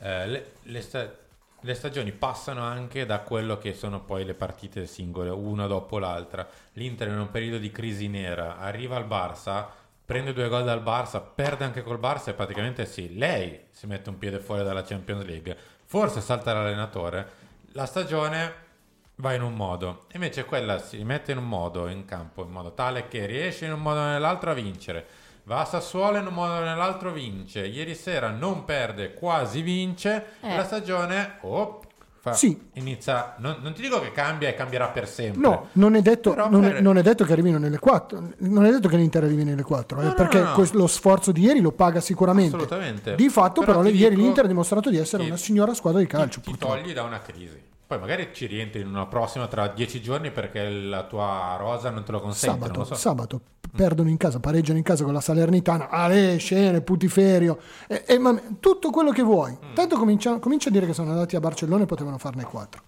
Eh, le, le sta- le stagioni passano anche da quello che sono poi le partite singole, una dopo l'altra. L'Inter in un periodo di crisi nera arriva al Barça, prende due gol dal Barça, perde anche col Barça e praticamente sì, lei si mette un piede fuori dalla Champions League. Forse salta l'allenatore, la stagione va in un modo, invece quella si mette in un modo in campo, in modo tale che riesce in un modo o nell'altro a vincere. Va a Sassuolo in un modo o nell'altro vince. Ieri sera non perde, quasi vince. Eh. La stagione oh, fa- Sì. inizia. Non, non ti dico che cambia e cambierà per sempre. No, non è, detto, non, è, per- non è detto che arrivino nelle 4. Non è detto che l'Inter arrivi nelle 4, No, no, perché no, no. lo sforzo di ieri lo paga sicuramente. Assolutamente. Di fatto, però, Però ti ieri dico l'Inter ha dimostrato di essere una signora squadra di calcio. ti purtroppo. togli da una crisi. Poi magari ci rientri in una prossima tra dieci giorni perché la tua rosa non te lo consente. Sabato, so. sabato perdono in casa, pareggiano in casa con la Salernitana, Ale, scene, putiferio, e, e ma- tutto quello che vuoi. Mm. Tanto comincia, comincia a dire che sono andati a Barcellona e potevano farne 4.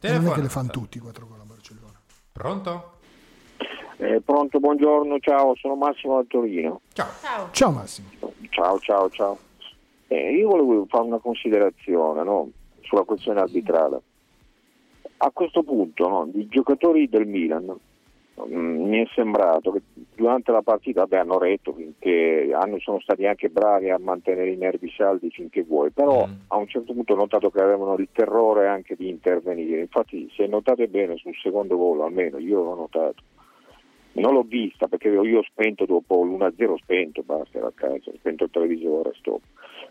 non è che le fanno tutti 4 gol a Barcellona. Pronto? Eh, pronto, buongiorno, ciao, sono Massimo da Torino. Ciao. Ciao. Ciao Massimo. Ciao, ciao, ciao. Eh, io volevo fare una considerazione no, sulla questione arbitrale. A questo punto, no, i giocatori del Milan mm, mi è sembrato che durante la partita vabbè, hanno retto finché hanno, sono stati anche bravi a mantenere i nervi saldi finché vuoi, però a un certo punto ho notato che avevano il terrore anche di intervenire. Infatti, se notate bene sul secondo gol, almeno io l'ho notato. Non l'ho vista perché io ho spento dopo l'1-0, ho spento, basta, era a casa, ho spento il televisore, stop.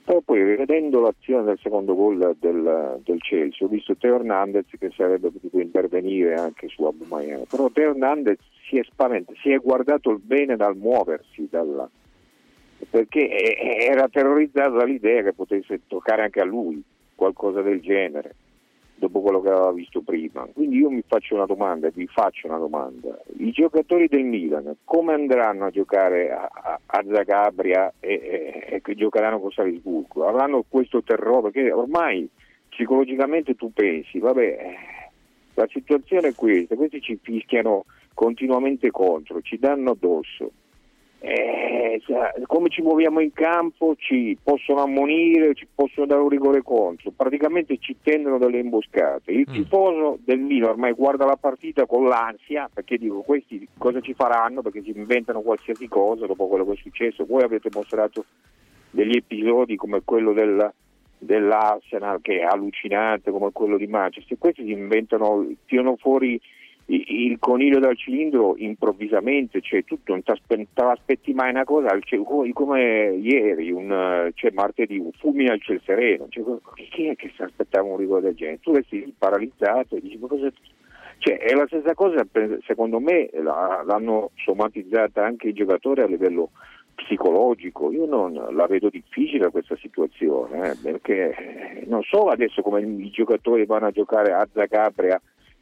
Però poi rivedendo l'azione del secondo gol del, del Chelsea, ho visto Teo Hernandez che sarebbe potuto intervenire anche su Aubameyang, però Teo Hernandez si è spaventato, si è guardato bene dal muoversi, dalla- perché era terrorizzato dall'idea che potesse toccare anche a lui qualcosa del genere dopo quello che aveva visto prima. Quindi io mi faccio una domanda, vi faccio una domanda. I giocatori del Milan come andranno a giocare a, a- a Zagabria e, e- che giocheranno con Salisburgo? Avranno questo terrore? Perché ormai psicologicamente tu pensi, vabbè, la situazione è questa, questi ci fischiano continuamente contro, ci danno addosso. Eh, come ci muoviamo in campo ci possono ammonire, ci possono dare un rigore contro, praticamente ci tendono delle imboscate. Il tifoso del Milan ormai guarda la partita con l'ansia perché dico questi cosa ci faranno perché si inventano qualsiasi cosa dopo quello che è successo. Voi avete mostrato degli episodi come quello del- dell'Arsenal che è allucinante, come quello di Manchester, questi si inventano, tirano fuori il coniglio dal cilindro improvvisamente, cioè tutto, non ti aspetti mai una cosa, cielo- come, ieri, un, cioè martedì, un fulmine al ciel sereno, cioè, chi è che si aspettava un rigore del genere? Tu resti paralizzato e dici ma cosa... Cioè, è la stessa cosa, secondo me, l'hanno somatizzata anche i giocatori a livello psicologico. Io non la vedo difficile questa situazione, eh, perché non so adesso come i giocatori vanno a giocare a Zagabria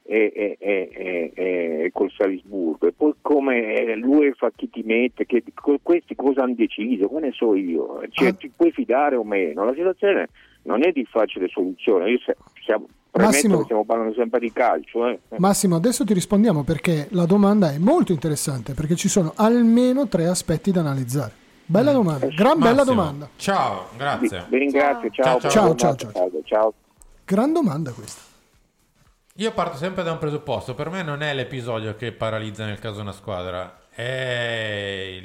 e, e- e- col Salisburgo e poi come l'UEFA chi ti mette, che, questi cosa hanno deciso, che ne so io, cioè, ti puoi fidare o meno, la situazione non è di facile soluzione, io se- siamo, premetto Massimo. che stiamo parlando sempre di calcio. eh. Massimo, adesso ti rispondiamo perché la domanda è molto interessante, perché ci sono almeno tre aspetti da analizzare. Bella domanda, gran bella Massimo, domanda. Ciao, grazie. Vi ringrazio, ciao. Ciao, buona ciao, giornata, salve, ciao. Gran domanda questa. Io parto sempre da un presupposto, per me non è l'episodio che paralizza nel caso una squadra, è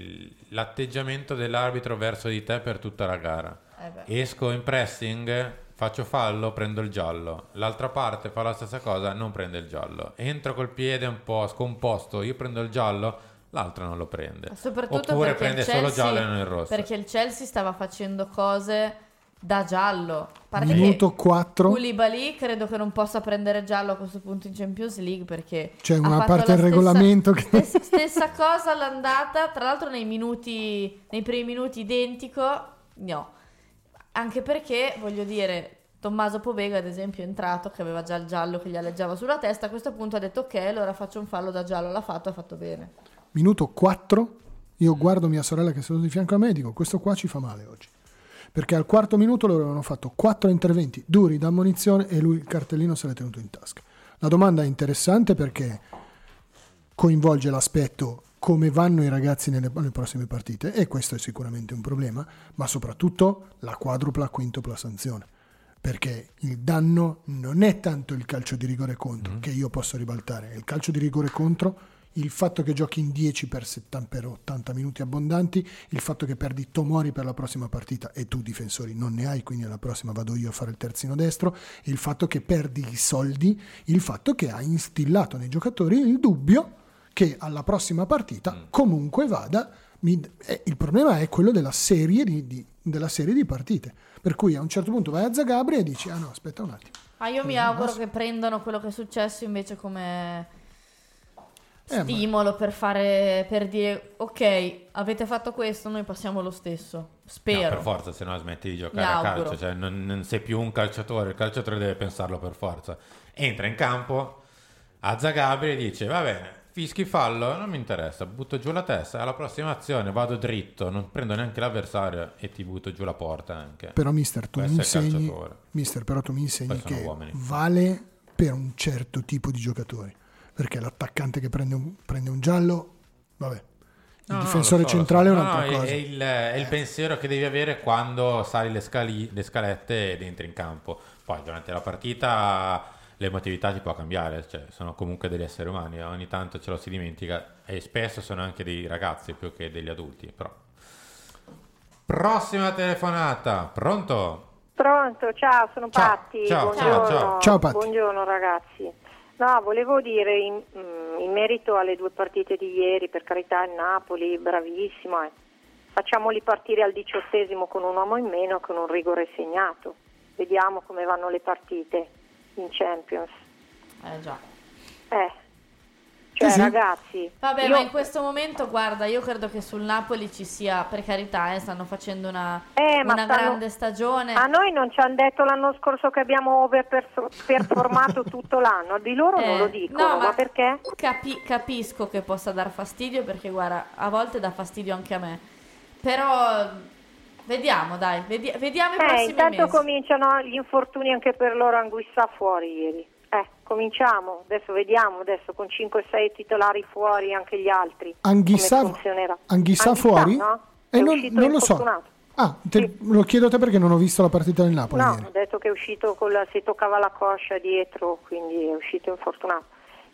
l'atteggiamento dell'arbitro verso di te per tutta la gara. Eh. Esco in pressing, faccio fallo, prendo il giallo. L'altra parte fa la stessa cosa, non prende il giallo. Entro col piede un po' scomposto, io prendo il giallo, l'altro non lo prende. Soprattutto Oppure prende il solo Chelsea, giallo e non il rosso. Perché il Chelsea stava facendo cose da giallo. Parte Minuto che 4. Koulibaly credo che non possa prendere giallo a questo punto in Champions League perché C'è una parte del stessa- regolamento che... stessa, stessa cosa all'andata, tra l'altro nei minuti nei primi minuti identico, no. Anche perché voglio dire Tommaso Povega ad esempio è entrato che aveva già il giallo che gli alleggiava sulla testa, a questo punto ha detto ok, allora faccio un fallo da giallo, l'ha fatto, ha fatto bene. Minuto 4. Io guardo mia sorella che è seduta di fianco a me e dico, questo qua ci fa male oggi. Perché al quarto minuto loro avevano fatto quattro interventi duri da ammonizione e lui il cartellino se l'è tenuto in tasca. La domanda è interessante perché coinvolge l'aspetto come vanno i ragazzi nelle, nelle prossime partite e questo è sicuramente un problema, ma soprattutto la quadrupla, quintupla sanzione. Perché il danno non è tanto il calcio di rigore contro che io posso ribaltare, è il calcio di rigore contro il fatto che giochi in 10 per, 70, per 80 minuti abbondanti, il fatto che perdi Tomori per la prossima partita e tu difensori non ne hai, quindi alla prossima vado io a fare il terzino destro, il fatto che perdi i soldi, il fatto che hai instillato nei giocatori il dubbio che alla prossima partita comunque vada. mi- eh, il problema è quello della serie di, di- della serie di partite. Per cui a un certo punto vai a Zagabria e dici: Ah no, aspetta un attimo. Ma io mi auguro che prendano quello che è successo invece come Eh, ma- stimolo per fare per dire ok, avete fatto questo, noi passiamo lo stesso. No, Spero. per forza, se no smetti di giocare a calcio, cioè non, non sei più un calciatore, il calciatore deve pensarlo per forza. Entra in campo a Zagabri e dice va bene, fischi fallo, non mi interessa, butto giù la testa, alla prossima azione vado dritto, non prendo neanche l'avversario e ti butto giù la porta anche. Però, mister, tu mi insegni, mister, però tu mi insegni Poi che uomini. vale per un certo tipo di giocatori. Perché l'attaccante che prende un, prende un giallo, vabbè, il No, difensore so, centrale so. è un'altra no, cosa. È, il, è il pensiero che devi avere quando sali le, scali- le scalette ed entri in campo. Poi durante la partita l'emotività ti può cambiare, cioè, sono comunque degli esseri umani, eh, ogni tanto ce lo si dimentica e spesso sono anche dei ragazzi più che degli adulti. Però. Prossima telefonata, pronto? Pronto, ciao, sono Ciao, Patti. ciao, buongiorno. ciao, ciao. Ciao, Patti. Buongiorno ragazzi. No, volevo dire in, mm, in merito alle due partite di ieri, per carità il Napoli, bravissimo, eh. facciamoli partire al diciottesimo con un uomo in meno con un rigore segnato. Vediamo come vanno le partite in Champions. Eh già. Eh, cioè Sì, sì. ragazzi, Vabbè, io- ma in questo momento, guarda, io credo che sul Napoli ci sia, per carità, eh, stanno facendo una, Eh, ma una stanno- grande stagione. a noi non ci hanno detto l'anno scorso che abbiamo overperformato tutto l'anno, di loro non Eh, lo dicono, no, ma perché? Capi- capisco che possa dar fastidio perché, guarda, a volte dà fastidio anche a me. Però vediamo, dai, vedi- vediamo i Eh, prossimi intanto mesi. cominciano gli infortuni anche per loro Anguissa fuori ieri. Eh, cominciamo, adesso vediamo, adesso con 5-6 titolari fuori anche gli altri. Anghissà, funzionerà. Anghissà Anghissà, fuori? no? Eh, non, non lo so. Ah, te- lo chiedo a te perché non ho visto la partita del Napoli No, ieri. ho detto che è uscito con la, si toccava la coscia dietro, quindi è uscito infortunato.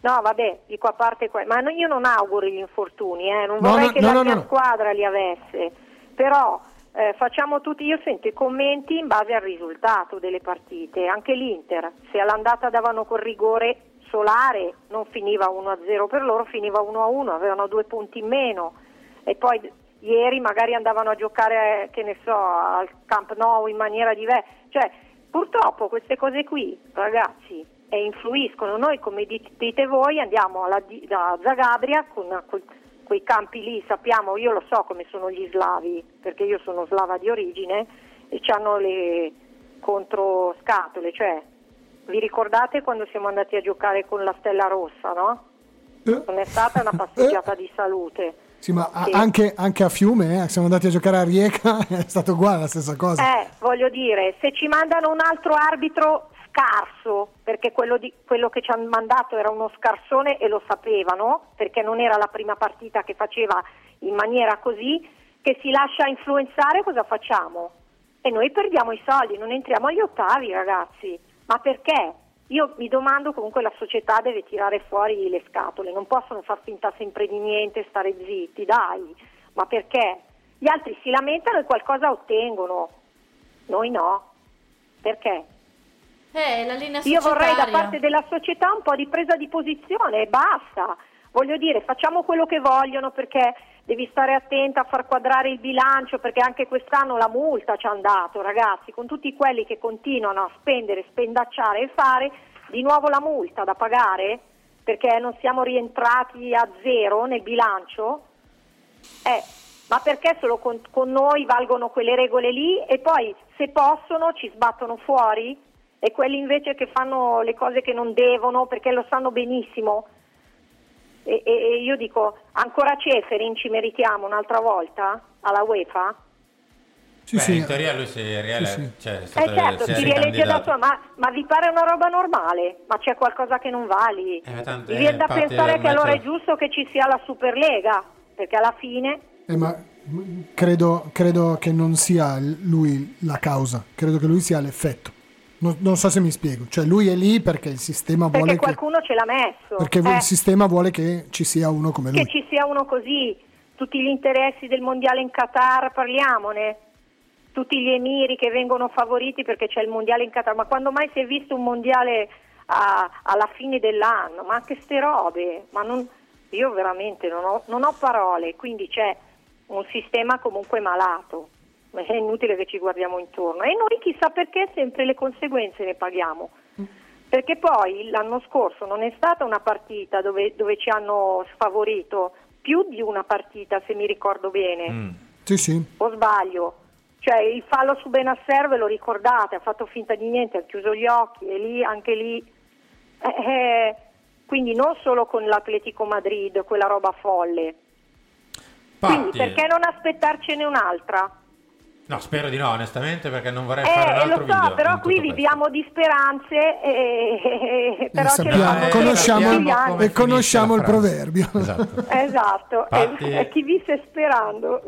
No, vabbè, dico a parte que- ma io non auguro gli infortuni, eh, non No, vorrei no, che no, la mia squadra li avesse, però eh, facciamo tutti, io sento i commenti in base al risultato delle partite, anche l'Inter, se all'andata davano quel rigore solare non finiva 1-0 per loro, finiva 1-1, avevano due punti in meno. E poi ieri magari andavano a giocare, eh, che ne so, al Camp Nou in maniera diversa, cioè purtroppo queste cose qui, ragazzi, e influiscono. Noi, come dit- dite voi, andiamo alla, da Zagabria con quel- quei campi lì, sappiamo, io lo so come sono gli slavi, perché io sono slava di origine e hanno le controscatole, cioè vi ricordate quando siamo andati a giocare con la Stella Rossa, no? Non è stata una passeggiata di salute. Sì, ma Sì. anche, anche a Fiume, eh, siamo andati a giocare a Rieca, è stato uguale la stessa cosa. Eh, voglio dire, se ci mandano un altro arbitro scarso, perché quello, di- quello che ci hanno mandato era uno scarsone e lo sapevano, perché non era la prima partita che faceva in maniera così, che si lascia influenzare, cosa facciamo? E noi perdiamo i soldi, non entriamo agli ottavi, ragazzi. Ma perché? Io mi domando comunque la società deve tirare fuori le scatole, non possono far finta sempre di niente, stare zitti, dai. Ma perché? Gli altri si lamentano e qualcosa ottengono, noi no. Perché? Eh, la linea Io vorrei da societaria. parte della società un po' di presa di posizione e basta. Voglio dire, facciamo quello che vogliono perché devi stare attenta a far quadrare il bilancio perché anche quest'anno la multa ci hanno dato, ragazzi, con tutti quelli che continuano a spendere, spendacciare e fare, di nuovo la multa da pagare perché non siamo rientrati a zero nel bilancio. Eh, ma perché solo con, con noi valgono quelle regole lì e poi se possono ci sbattono fuori e quelli invece che fanno le cose che non devono perché lo sanno benissimo. E, e- e io dico, ancora Ceferin ci meritiamo un'altra volta alla UEFA? Sì, Beh, sì. in teoria lui si riele- Sì, sì. cioè, è Eh stato- certo, si è si rielegge da sua, ma, ma vi pare una roba normale? Ma c'è qualcosa che non va lì? Eh, tanto- Mi eh, viene da pensare eh, che allora è giusto che ci sia la Superlega, perché alla fine... Eh, ma credo, credo che non sia lui la causa, credo che lui sia l'effetto. Non, non so se mi spiego. Cioè, lui è lì perché il sistema Perché vuole che, qualcuno ce l'ha messo. perché eh, il sistema vuole che ci sia uno come lui. che ci sia uno così. Tutti gli interessi del mondiale in Qatar, parliamone. Tutti gli emiri che vengono favoriti perché c'è il mondiale in Qatar. Ma quando mai si è visto un mondiale a- alla fine dell'anno? Ma anche ste robe. Ma non- io veramente non ho, non ho parole. Quindi c'è un sistema comunque malato. È inutile che ci guardiamo intorno. E noi chissà perché sempre le conseguenze ne paghiamo. Perché poi l'anno scorso non è stata una partita dove, dove ci hanno sfavorito, più di una partita se mi ricordo bene, Sì, sì. o sbaglio. Cioè il fallo su Benasser ve lo ricordate, ha fatto finta di niente, ha chiuso gli occhi e lì, anche lì... eh, eh, quindi non solo con l'Atletico Madrid, quella roba folle. Quindi Infatti- perché non aspettarcene un'altra? No, spero di no, onestamente, perché non vorrei fare un Eh, altro lo so, video. però qui viviamo di speranze e, e- però sappiamo- conosciamo, e conosciamo il proverbio. Esatto, Infatti- e, e chi visse sperando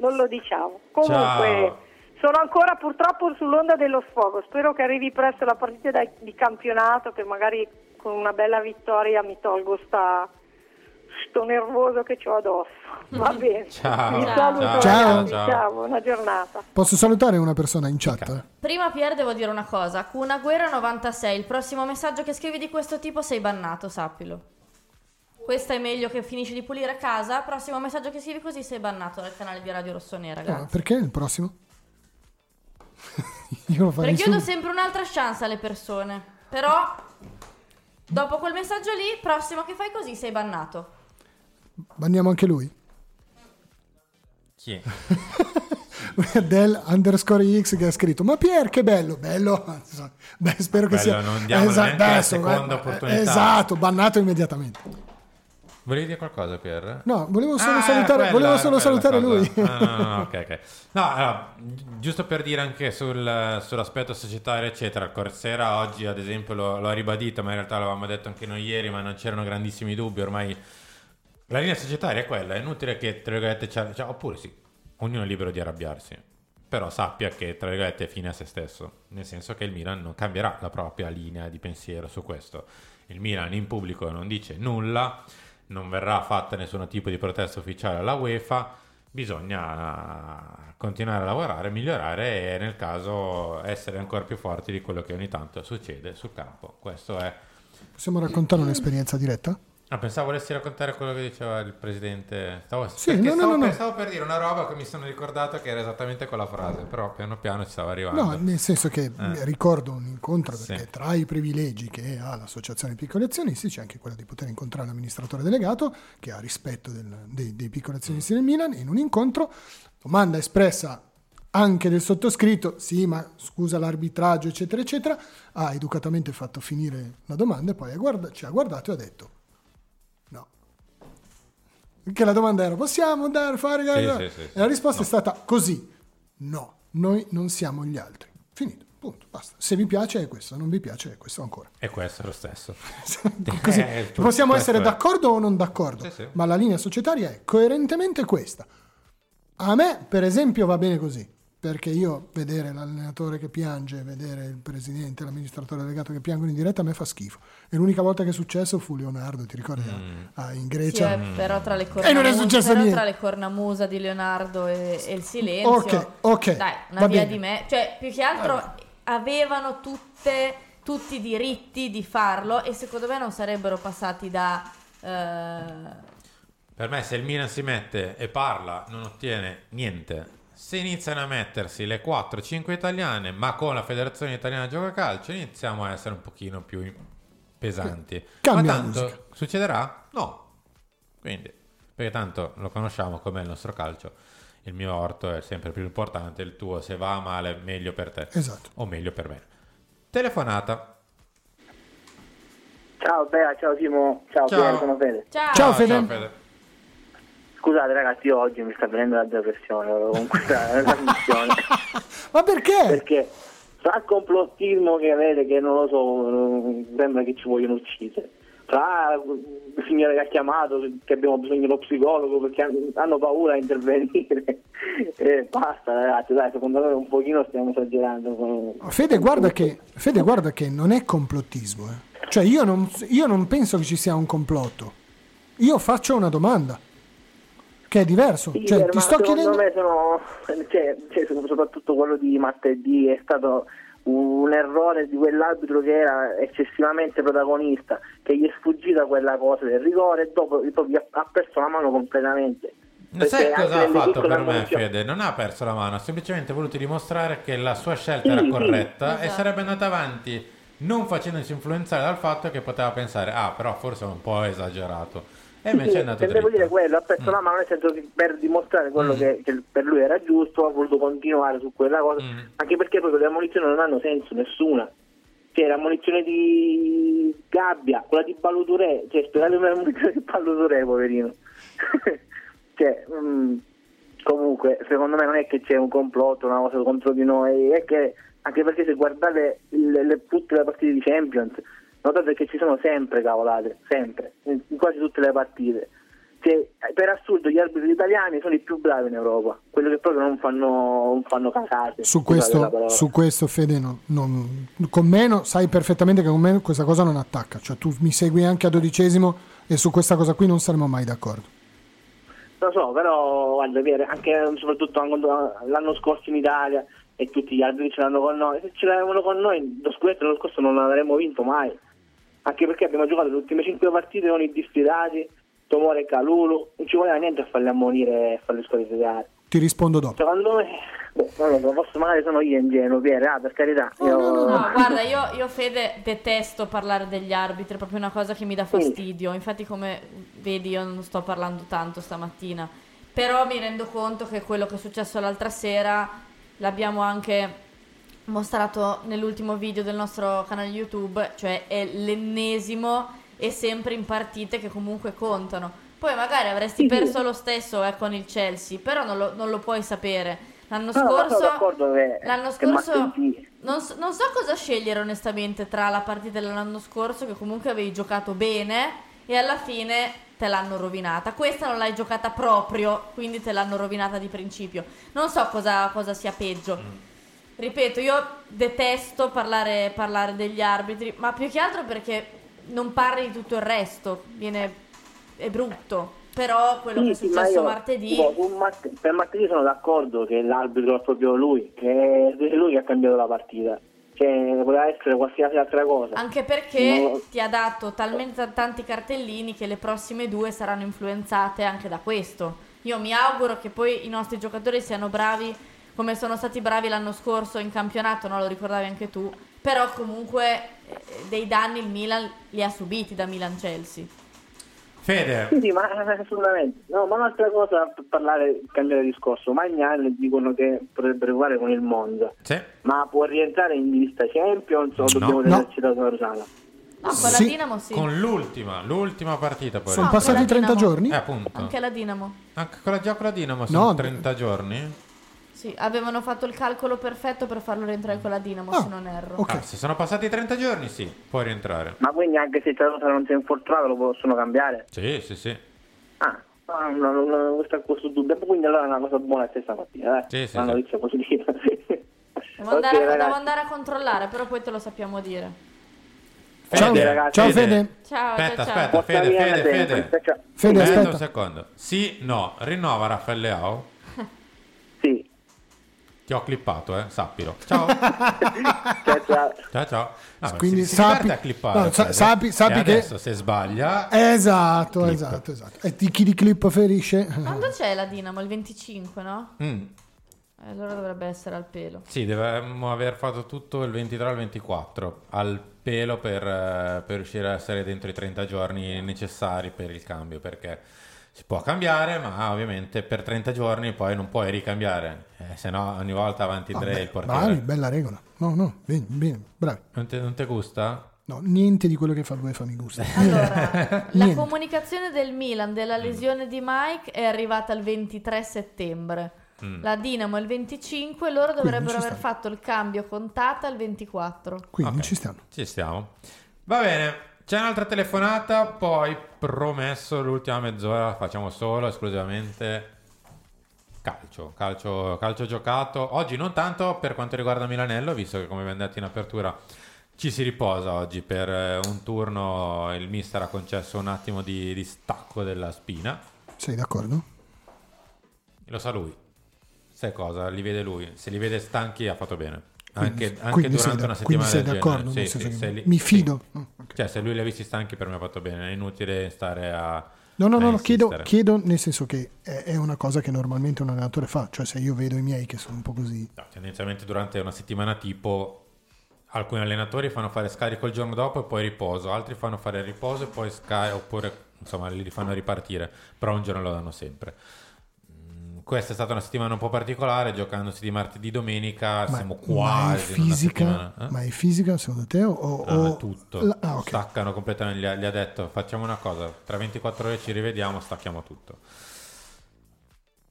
non, lo diciamo. Comunque Ciao. sono ancora purtroppo sull'onda dello sfogo, spero che arrivi presto la partita di campionato che magari con una bella vittoria mi tolgo sta, sto nervoso che ho addosso. Va bene, Ciao. Ciao. saluto Ciao. ragazzi, Ciao. ciao, buona giornata. Posso salutare una persona in chat? Prima Pier devo dire una cosa, Cuna Guerra 96, il prossimo messaggio che scrivi di questo tipo sei bannato, sappilo. Questa è meglio che finisci di pulire casa, prossimo messaggio che scrivi così sei bannato dal canale di Radio Rossonera, Ah, grazie. perché il prossimo? Io lo farei Perché io do sempre un'altra chance alle persone, però dopo quel messaggio lì, prossimo che fai così sei bannato. Banniamo anche lui? Chi è? Del underscore X che ha scritto Ma Pier che bello bello Beh, spero che Bello, sia non diamo neanche la seconda eh, opportunità. esatto bannato immediatamente Volevi dire qualcosa, Pier? no volevo solo Ah, salutare, quella- volevo solo salutare lui Ah, no, no, no, ok, ok. No, allora, gi- giusto per dire anche sul- sull'aspetto societario, eccetera. Corsera oggi, ad esempio, lo ha ribadito, ma in realtà l'avevamo detto anche noi ieri, ma non c'erano grandissimi dubbi. Ormai la linea societaria è quella, è inutile che, tra virgolette, c'ha- cioè, oppure sì, ognuno è libero di arrabbiarsi. Però sappia che, tra virgolette, è fine a se stesso. Nel senso che il Milan non cambierà la propria linea di pensiero su questo. Il Milan in pubblico non dice nulla, non verrà fatta nessun tipo di protesta ufficiale alla UEFA. Bisogna continuare a lavorare, migliorare e nel caso essere ancora più forti di quello che ogni tanto succede sul campo. Questo è possiamo raccontare un'esperienza diretta? Ah, pensavo volessi raccontare quello che diceva il presidente. Stavo, Sì, perché no, stavo, no, no. stavo per dire una roba che mi sono ricordato che era esattamente quella frase, però piano piano ci stava arrivando. No, nel senso che Eh. ricordo un incontro perché Sì. tra i privilegi che ha l'associazione piccoli azionisti c'è anche quello di poter incontrare l'amministratore delegato che ha rispetto del- dei, dei piccoli azionisti del Milan in un incontro domanda espressa anche del sottoscritto, sì ma scusa l'arbitraggio eccetera eccetera, ha educatamente fatto finire la domanda e poi guarda- ci ha guardato e ha detto. Che la domanda era possiamo andare a fare... Sì, sì, sì, e la risposta No. è stata così, no, noi non siamo gli altri. Finito, punto, basta. Se vi piace è questo, non vi piace è questo ancora. E questo è lo stesso. Così, Eh, possiamo essere è. d'accordo o non d'accordo, ma la linea societaria è coerentemente questa. A me, per esempio, va bene così, perché io vedere l'allenatore che piange, vedere il presidente, l'amministratore delegato che piangono in diretta a me fa schifo. E l'unica volta che è successo fu Leonardo, ti ricordi? a- a- in Sì, Grecia. eh, però tra le E non è cornamusa, successo però niente. tra le cornamusa di Leonardo e, e il silenzio. Ok, ok, Dai, una va via bene. di me. Cioè, più che altro avevano tutte, tutti i diritti di farlo e secondo me non sarebbero passati da... eh, Per me, se il Milan si mette e parla, non ottiene niente. Se iniziano a mettersi le 4-5 italiane, ma con la Federazione Italiana Gioca Calcio, iniziamo a essere un pochino più pesanti. Cambia ma tanto musica. succederà? No. Quindi, perché tanto lo conosciamo com'è il nostro calcio. Il mio orto è sempre più importante, il tuo se va male meglio per te. Esatto. O meglio per me. Telefonata. Ciao Bea, ciao Simo, ciao, Ciao. Piero, sono Fede. Ciao. Ciao, Fede. Scusate ragazzi, io oggi mi sta venendo la depressione con questa trasmissione. Ma perché? Perché tra il complottismo che avete, che non lo so, sembra che ci vogliono uccidere, tra il signore che ha chiamato, che abbiamo bisogno dello psicologo perché han- hanno paura a intervenire, e basta ragazzi, dai, secondo me un pochino stiamo esagerando. con- Fede guarda, che, Fede, guarda che non è complottismo. eh. Cioè, io non, io non penso che ci sia un complotto. Io faccio una domanda. Che è diverso. Sì, cioè, ti ma sto secondo chiedendo. me sono, cioè, cioè, soprattutto quello di martedì è stato un errore di quell'arbitro che era eccessivamente protagonista, che gli è sfuggita quella cosa del rigore e dopo proprio ha perso la mano completamente. Sai Perché cosa anche ha fatto per me ammunizioni- Fede? Non ha perso la mano, ha semplicemente voluto dimostrare che la sua scelta Sì, era sì, corretta e esatto. sarebbe andata avanti non facendosi influenzare dal fatto che poteva pensare ah però forse è un po' esagerato. E Sì, intendevo dire quello, ha perso Mm. la mano nel senso che per dimostrare quello che, che per lui era giusto ha voluto continuare su quella cosa, Mm. anche perché proprio le ammonizioni non hanno senso, nessuna. Cioè l'ammonizione di Gabbia, quella di Balluturè, cioè spiegate una ammonizione di Balluturè, poverino. cioè, mm, comunque, secondo me non è che c'è un complotto, una cosa contro di noi, è che anche perché se guardate le- le- tutte le partite di Champions, notate che ci sono sempre cavolate, sempre, in, quasi tutte le partite. Cioè, per assurdo gli arbitri italiani sono i più bravi in Europa, quelli che proprio non fanno, non fanno casate. Su questo, su questo, Fede, no- non- con me no- sai perfettamente che con me questa cosa non attacca. Cioè, tu mi segui anche a dodicesimo e su questa cosa qui non saremo mai d'accordo. Lo so, però guarda, anche soprattutto l'anno scorso in Italia e tutti gli arbitri ce l'hanno con noi, se ce l'avevano con noi lo scudetto l'anno scorso non l'avremmo vinto mai, anche perché abbiamo giocato le ultime cinque partite con i diffidati, Tomore e Calulu, non ci voleva niente a farli ammonire e farli squalificare. Ti rispondo dopo. Secondo me, boh, non lo so, forse magari sono io ingenuo, Piero, ah, per carità. io- No, guarda, io, io Fede detesto parlare degli arbitri, è proprio una cosa che mi dà fastidio. Infatti, come vedi, io non sto parlando tanto stamattina. Però mi rendo conto che quello che è successo l'altra sera l'abbiamo anche mostrato nell'ultimo video del nostro canale YouTube, cioè è l'ennesimo e sempre in partite che comunque contano. Poi magari avresti perso lo stesso eh, con il Chelsea, però non lo, non lo puoi sapere. L'anno No, scorso, che- l'anno che scorso non so, non so cosa scegliere onestamente tra la partita dell'anno scorso che comunque avevi giocato bene e alla fine te l'hanno rovinata. Questa non l'hai giocata proprio, quindi te l'hanno rovinata di principio. Non so cosa, cosa sia peggio. Ripeto, io detesto parlare, parlare degli arbitri, ma più che altro perché non parli di tutto il resto, viene, è brutto. Però quello che è Sì, sì, successo io, martedì... tipo, Mart- per martedì sono d'accordo che l'arbitro è proprio lui, che è lui che ha cambiato la partita. Cioè, poteva essere qualsiasi altra cosa. Anche perché No. ti ha dato talmente tanti cartellini che le prossime due saranno influenzate anche da questo. Io mi auguro che poi i nostri giocatori siano bravi come sono stati bravi l'anno scorso in campionato, no? lo ricordavi anche tu. Però comunque eh, dei danni il Milan li ha subiti da Milan-Chelsea. Fede, Sì, sì, ma eh, assolutamente. No, ma un'altra cosa per parlare, cambiare discorso. Magnan dicono che potrebbe giocare con il Monza. Sì. Ma può rientrare in lista Champions o dobbiamo No. tenerci la Rosana? No, con la Sì. Dinamo sì. con l'ultima, l'ultima partita poi. Sono passati con la 30 Dinamo. giorni? Eh, appunto. Anche la Dinamo. Anche con la, già con la Dinamo sono No. 30 giorni? Sì, avevano fatto il calcolo perfetto per farlo rientrare con la Dinamo, se non erro. Ah, se sono passati 30 giorni, sì, puoi rientrare. Ma quindi anche se Rosana non si è infortunato lo possono cambiare? Sì, sì, sì. Ah, ah, no, no, no, questo, questo dubbio. Quindi allora è una cosa buona questa mattina, eh? Sì, sì, una sì. positiva. Devo, Ok, andare, ragazzi. devo andare a controllare, però poi te lo sappiamo dire. Ciao, Fede, ragazzi. Ciao, Fede. Ciao, Aspetta, ciao, ciao. aspetta, Fede, Porta via Fede, Fede. Ciao. Fede, Aspetta un secondo. Sì, no, rinnova Raffaele Leao. Ti ho clippato, eh, sappilo. Ciao. ciao, ciao. Ciao, ciao. No, Quindi si, si sappi- a clippare. no, sa- sappi- sappi che- adesso se sbaglia... Esatto, Clip. esatto, esatto. E di chi di clip ferisce? Quando c'è la Dinamo? Il 25, no? Mm, Eh, Allora dovrebbe essere al pelo. sì, dovremmo aver fatto tutto il 23 al 24 al pelo per, eh, per riuscire a essere dentro i 30 giorni necessari per il cambio perché si può cambiare ma ovviamente per 30 giorni poi non puoi ricambiare eh, se no ogni volta avanti Ah, tre beh, il portiere bravi, bella regola. No, no, bene, bene, bravi. non te, non te gusta? No, niente di quello che fa l'UEFA mi gusta. La Niente. comunicazione del Milan della lesione di Mike è arrivata il 23 settembre. Mm. La Dinamo il 25, loro dovrebbero aver fatto il cambio con Tata il 24. Quindi Ok. ci stanno. Ci stiamo. Va bene, c'è un'altra telefonata, poi promesso l'ultima mezz'ora facciamo solo, esclusivamente calcio, calcio, calcio giocato. Oggi non tanto per quanto riguarda Milanello, visto che come abbiamo detto in apertura ci si riposa oggi per eh, un turno, il mister ha concesso un attimo di, di stacco della spina, Sei d'accordo? lo sa lui. Sai cosa? Li vede lui. Se li vede stanchi ha fatto bene. Anche, anche quindi sei durante da- una settimana sei d'accordo, Sì, sì, se li- mi sì. fido. Oh, Cioè, se lui li ha visti stanchi per me ha fatto bene. È inutile stare a. No, no, no, no, chiedo, chiedo nel senso che è, è una cosa che normalmente un allenatore fa, cioè se io vedo i miei che sono un po' così, No, tendenzialmente durante una settimana tipo alcuni allenatori fanno fare scarico il giorno dopo e poi riposo, altri fanno fare riposo e poi scarico, oppure insomma li fanno ripartire, però un giorno lo danno sempre. Questa è stata una settimana un po' particolare, giocandosi di martedì domenica, ma, siamo ma è quasi in una fisica, eh? ma è fisica secondo te o, o- Ah, tutto, la- ah, ok. staccano completamente, gli ha, gli ha detto facciamo una cosa, tra 24 ore ci rivediamo, stacchiamo tutto.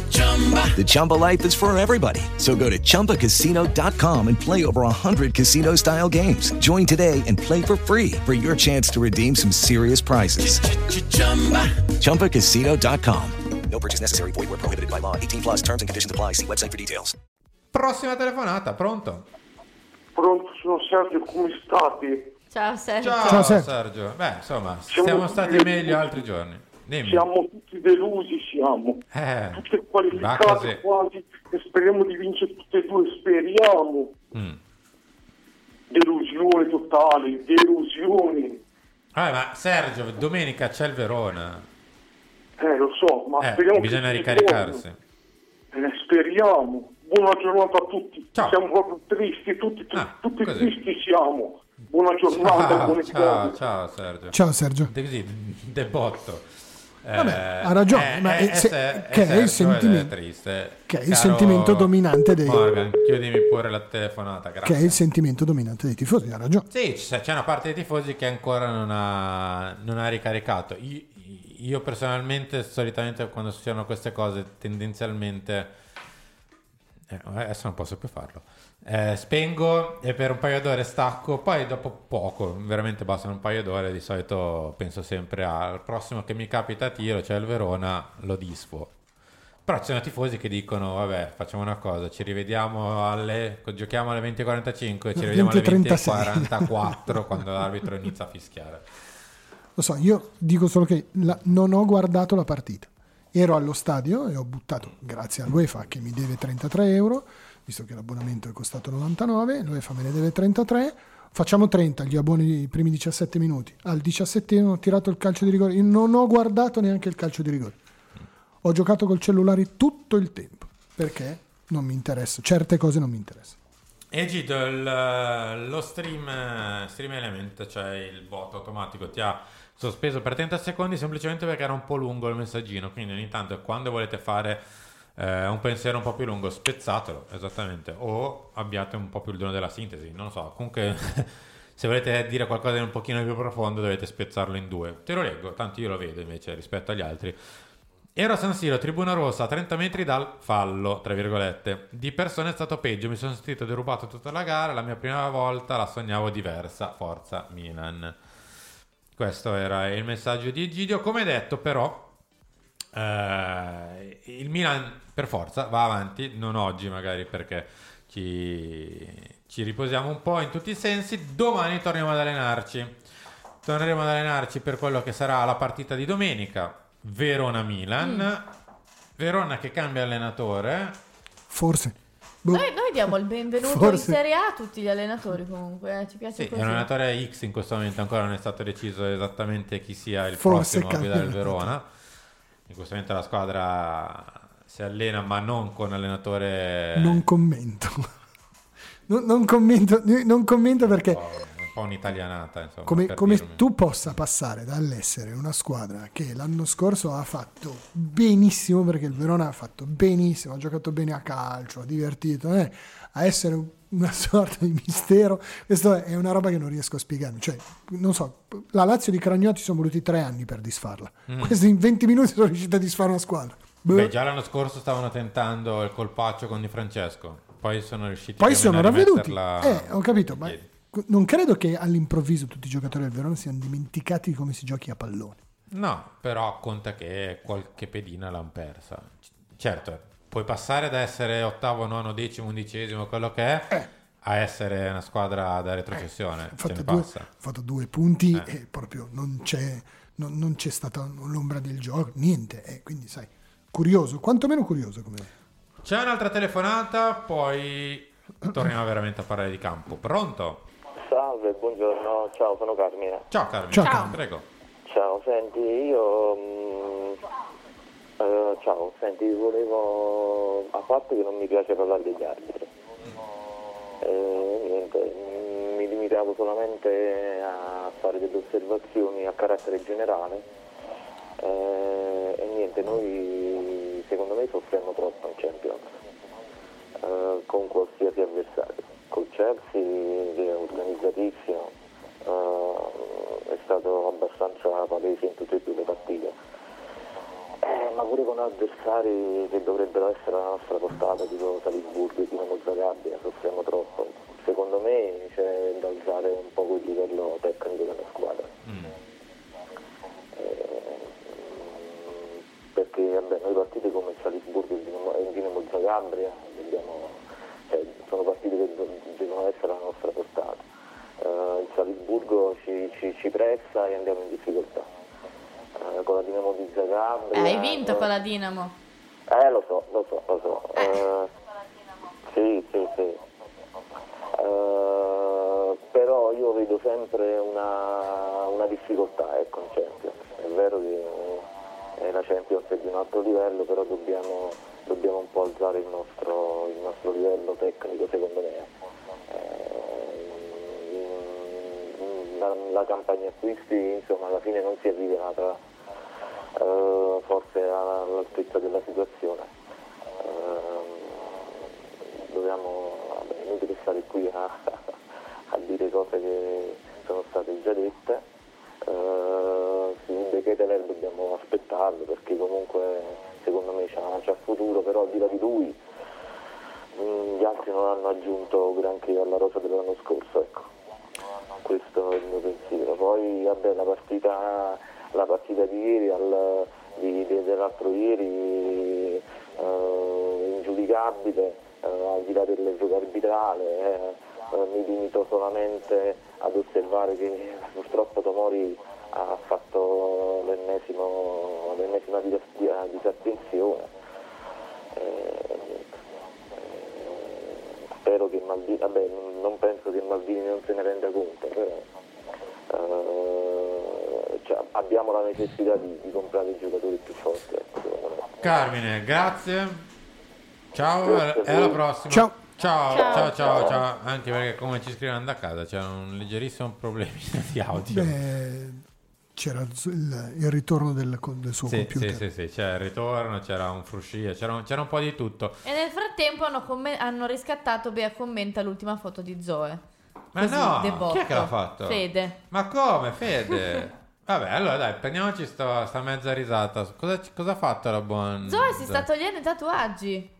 The Chumba life is for everybody. So go to ChumbaCasino.com and play over 100 casino-style games. Join today and play for free for your chance to redeem some serious prizes. ChumbaCasino.com. No purchase necessary. Void were prohibited by law. 18 plus. Terms and conditions apply. See website for details. Prossima telefonata, pronto? Pronto, sono Sergio, come state? Ciao Sergio. Ciao, Sergio. Beh, insomma, siamo stati meglio altri giorni. Dimmi. Siamo tutti delusi, siamo. Eh, qualificate così. quasi e speriamo di vincere tutte e due, speriamo. Mm. Delusione totale, delusione. Ah, ma Sergio, domenica c'è il Verona. Eh, lo so, ma Eh, speriamo bisogna ricaricarsi. Eh, speriamo. Buona giornata a tutti. Siamo proprio tristi, tutti, tutti, tutti così. tristi siamo. Buona giornata, Ciao, buone ciao, ciao Sergio. Ciao, Sergio. De così, de botto. Vabbè, ha ragione, ma è- se- se- che è il sentimento- triste. che è il sentimento dominante dei- Morgan, chiudimi pure la telefonata, grazie. che è il sentimento dominante dei tifosi, ha ragione. Sì, c'è c'è una parte dei tifosi che ancora non ha, non ha ricaricato. Io, io personalmente, solitamente, quando succedono queste cose, tendenzialmente. eh, adesso non posso più farlo. Eh, spengo e per un paio d'ore stacco. Poi, dopo poco, veramente bastano un paio d'ore. Di solito penso sempre al prossimo che mi capita a tiro, cioè il Verona, lo disfo. Però ci sono tifosi che dicono: Vabbè, facciamo una cosa, ci rivediamo alle. giochiamo alle 20.45 e ci rivediamo alle 20:36. 20.44 quando l'arbitro inizia a fischiare. Lo so, io dico solo che la- non ho guardato la partita. Ero allo stadio e ho buttato, grazie all'UEFA che mi deve 33 euro, visto che l'abbonamento è costato 99, l'UEFA me ne deve 33, facciamo 30, gli abboni i primi 17 minuti. Al 17 ho tirato il calcio di rigore, io non ho guardato neanche il calcio di rigore. Ho giocato col cellulare tutto il tempo, perché non mi interessa, certe cose non mi interessano. E Gito, il- lo stream, stream element, cioè il bot automatico, ti ha sospeso per 30 secondi semplicemente perché era un po' lungo il messaggino. Quindi ogni tanto quando volete fare eh, un pensiero un po' più lungo, spezzatelo esattamente. O abbiate un po' più il dono della sintesi. Non lo so. Comunque, se volete dire qualcosa di un pochino più profondo, dovete spezzarlo in due. Te lo leggo, tanto io lo vedo invece rispetto agli altri. Ero a San Siro, tribuna rossa, a 30 metri dal fallo, tra virgolette. Di persona è stato peggio, mi sono sentito derubato tutta la gara, la mia prima volta la sognavo diversa, forza Milan. Questo era il messaggio di Egidio. Come detto però, eh, il Milan per forza va avanti, non oggi magari perché ci, ci riposiamo un po' in tutti i sensi. Domani torniamo ad allenarci. Torneremo ad allenarci per quello che sarà la partita di domenica. Verona-Milan. Mm. Verona che cambia allenatore. Forse. Boh. Noi, noi diamo il benvenuto Forse- in Serie A a tutti gli allenatori comunque, eh, ci piace Sì, così. un allenatore X in questo momento, ancora non è stato deciso esattamente chi sia il Forse prossimo a guidare il Verona. In questo momento la squadra si allena, ma non con allenatore Non commento. Non, non commento, non commento perché un po' un'italianata. Insomma, come, come tu possa passare dall'essere una squadra che l'anno scorso ha fatto benissimo, perché il Verona ha fatto benissimo, ha giocato bene a calcio, ha divertito, eh, a essere una sorta di mistero, questa è una roba che non riesco a spiegare. Cioè, non so, la Lazio di Cragnotti sono voluti tre anni per disfarla. Mm. Questi in 20 minuti sono riusciti a disfare una squadra. Beh, già l'anno scorso stavano tentando il colpaccio con Di Francesco, poi sono riusciti Poi sono a ravveduti. Eh, ho capito, ma non credo che all'improvviso tutti i giocatori del Verona siano dimenticati di come si giochi a pallone. No, però conta che qualche pedina l'hanno persa. Certo, puoi passare da essere ottavo, nono, decimo, undicesimo, quello che è, a essere una squadra da retrocessione. Ha Ce fatto, due, ha fatto due punti Eh. e proprio non c'è, non, non c'è stata l'ombra del gioco, niente. E quindi, sai, curioso, quantomeno curioso come. C'è un'altra telefonata, poi torniamo veramente a parlare di campo. Pronto? Salve, buongiorno, ciao, sono Carmine. Ciao Carmine, Ciao. Ciao. prego. Ciao, senti, io... mm, eh, ciao, senti, volevo... A parte che non mi piace parlare degli arbitri. Eh, niente, mi limitavo solamente a fare delle osservazioni a carattere generale. Eh, e niente, noi secondo me soffriamo troppo in Champions, eh, con qualsiasi avversario. Col Chelsea che è organizzatissimo, eh, è stato abbastanza palese in tutte e due le partite. Eh, ma pure con avversari che dovrebbero essere alla nostra portata, tipo Salisburgo e Dinamo Zagabria, soffriamo troppo. Secondo me c'è da alzare un po' il livello tecnico della squadra. Eh, perché vabbè, noi partite come Salisburgo e Dinamo, e Dinamo Zagabria dobbiamo- cioè, sono partite che devono essere alla nostra portata. Eh, il Salisburgo ci, ci- ci pressa e andiamo in difficoltà. Eh, con la Dinamo di Zagabria. Eh, hai vinto eh, con la Dinamo. eh, lo so, lo so, lo so. Eh, sì, sì, sì. Eh, però io vedo sempre una, una difficoltà ecco, in Champions. È vero che eh, la Champions è di un altro livello, però dobbiamo, dobbiamo un po' alzare il nostro, il nostro livello tecnico, secondo me. Eh, la, la campagna acquisti insomma alla fine non si è rivelata eh, forse all'altezza della situazione. Eh, dobbiamo, vabbè, inutile stare qui a, a dire cose che sono state già dette. Eh, sì, un Deketeler dobbiamo aspettarlo perché comunque secondo me c'ha futuro, però al di là di lui mm, gli altri non hanno aggiunto granché alla rosa dell'anno scorso, ecco. Questo è il mio pensiero. Poi vabbè la partita, la partita di ieri, al- di- di- dell'altro ieri eh, ingiudicabile, eh, al di là dell'esito arbitrale, eh, mi limito solamente ad osservare che purtroppo Tomori ha fatto l'ennesimo- l'ennesima dis- di- disattenzione. Eh, eh, spero che Maldini, vabbè, non- penso che Maldini non se ne renda conto, però eh, cioè, abbiamo la necessità di, di comprare i giocatori più forti, ecco. Carmine, grazie. Ciao Grazie e alla prossima. Ciao. Ciao, Ciao. ciao, ciao. Anche perché come ci scrivono da casa c'è un leggerissimo problema di audio. Beh, c'era il, il- ritorno del, del suo Sì, computer. sì, sì, sì, c'era il ritorno, c'era un fruscia, c'era un, c'era un po' di tutto. E nel frattempo hanno, commen- hanno riscattato Bea commenta l'ultima foto di Zoe. Ma Così, no, debotto. chi è che l'ha fatto? Fede. Ma come, Fede? Vabbè, allora dai, prendiamoci sta, sta mezza risata. Cosa, cosa ha fatto la buona Zoe si sta togliendo i tatuaggi.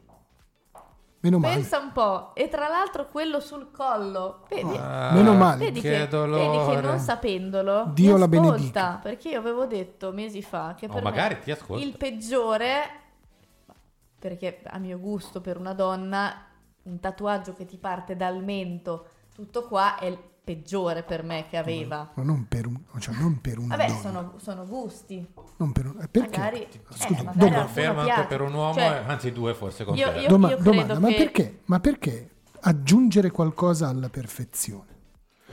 Meno male. Pensa un po'. E tra l'altro quello sul collo. Vedi? Ah, Meno male. Vedi che che, vedi che non sapendolo Dio mi la ascolta, benedica. Perché io avevo detto mesi fa che Oh, per magari me ti ascolta. il peggiore perché a mio gusto per una donna un tatuaggio che ti parte dal mento tutto qua è peggiore per me che aveva. Ma non per, un, cioè non per una Vabbè, donna. sono, sono gusti. Non per un, eh, perché? Magari, Scusa, eh, magari Conferma anche per un uomo, Cioè, eh, anzi due forse con io- io- Doma- credo domanda, ma che- perché? Ma perché aggiungere qualcosa alla perfezione?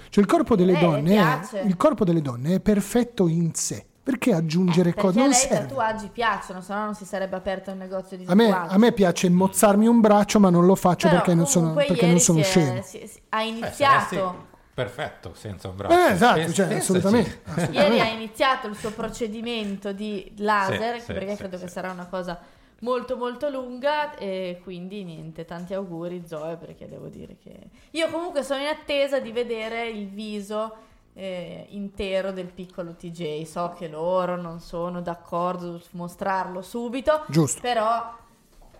Cioè il corpo delle Eh, donne è, il corpo delle donne è perfetto in sé. Perché aggiungere perché cose? a Non lei i serve. tatuaggi piacciono, se no non si sarebbe aperto un negozio di A me, tatuaggi. a me piace mozzarmi un braccio, ma non lo faccio Però perché non sono, perché non sono si è- scemo. si- si- ha Eh, iniziato saresti perfetto senza un braccio. Eh, esatto, Pens- cioè, pensaci. assolutamente. Ieri ha iniziato il suo procedimento di laser, Sì, sì, perché sì, credo sì. che sarà una cosa molto molto lunga e quindi niente, tanti auguri Zoe perché devo dire che io comunque sono in attesa di vedere il viso eh, intero del piccolo TJ, so che loro non sono d'accordo su mostrarlo subito, Giusto. però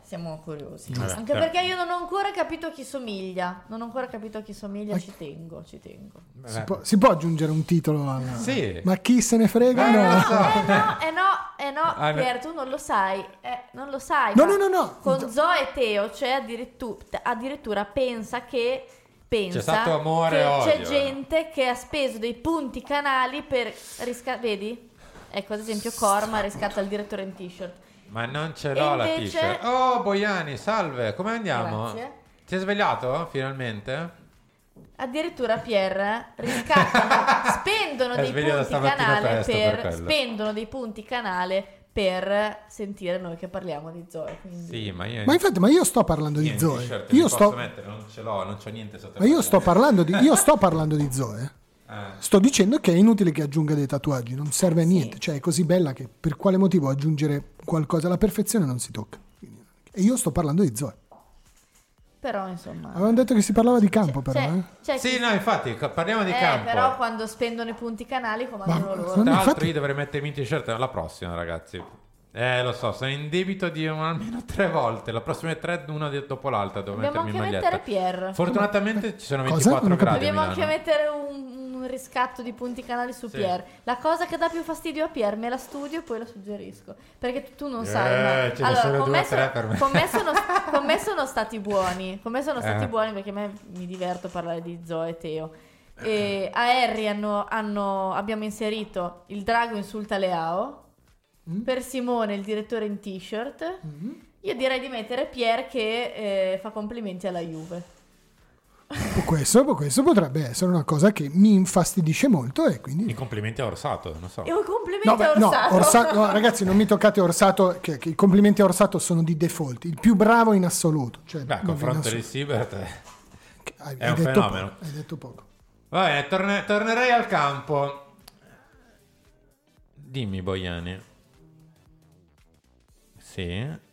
siamo curiosi, Giusto. anche perché io non ho ancora capito chi somiglia, non ho ancora capito chi somiglia, Ma- ci tengo, ci tengo. Si può, si può aggiungere un titolo alla... Sì. Ma chi se ne frega? Eh No. no, eh no, eh no, eh no, Ah, no. Pier, tu non lo sai, eh, non lo sai. No, no, no, no. Con Zoe e Teo, cioè addirittura, addirittura pensa che pensa C'è stato amore che odio, c'è eh. gente che ha speso dei punti canali per riscattare, vedi? Ecco, ad esempio Corma riscatta il direttore in t-shirt. Ma non ce l'ho E la invece- t-shirt. Oh, Boiani, salve, come andiamo? Grazie. Ti hai svegliato finalmente? Addirittura Pier riscattano, spendono È dei per, per spendono dei punti canale per sentire noi che parliamo di Zoe. Quindi... Sì, ma io Ma infatti, ma io sto parlando di Zoe. Io sto, mettere, non ce l'ho, non c'ho niente sotto ma io sto parlando di, io sto parlando di Zoe. Eh. Sto dicendo che è inutile che aggiunga dei tatuaggi, non serve a niente. Cioè, è così bella che per quale motivo aggiungere qualcosa alla perfezione non si tocca. E io sto parlando di Zoe. Però insomma... Avevamo detto che si parlava di campo, però. C'è- eh. c'è Sì, chi- no, infatti, parliamo di eh, campo. però quando spendono i punti canali comandano loro. Tra l'altro infatti- io dovrei mettermi in t-shirt la prossima, ragazzi. Eh, lo so, sono in debito di un- almeno tre volte. La prossima è tre, una dopo l'altra. Devo Dobbiamo mettermi in anche maglietta. mettere Pier. Fortunatamente ci sono Cosa? 24 Non ho capito. gradi Dobbiamo anche mettere un, un riscatto di punti canali su Sì. Pier. La cosa che dà più fastidio a Pier me la studio e poi la suggerisco. Perché tu non Eh, sai. ma... ce ne sono con, due me o tre sono, per me. con me sono- con me sono stati buoni. Con me sono stati Eh. buoni perché a me mi diverto a parlare di Zoe e Teo. E a Harry hanno- hanno- abbiamo inserito il drago insulta Leao. Mm. Per Simone il direttore in t-shirt. Io direi di mettere Pier che eh, fa complimenti alla Juve. Questo, questo potrebbe essere una cosa che mi infastidisce molto e quindi... I complimenti a Orsato, non so. E un complimento No, beh, a no, Orsato. Orsa- no, ragazzi, non mi toccate Orsato, che, che i complimenti a Orsato sono di default, il più bravo in assoluto. Cioè, Beh, a confronto di. Siebert è, Hai, è hai un detto fenomeno. poco, hai detto poco. Va bene, torne- tornerei al campo. Dimmi, Boiani. Sì.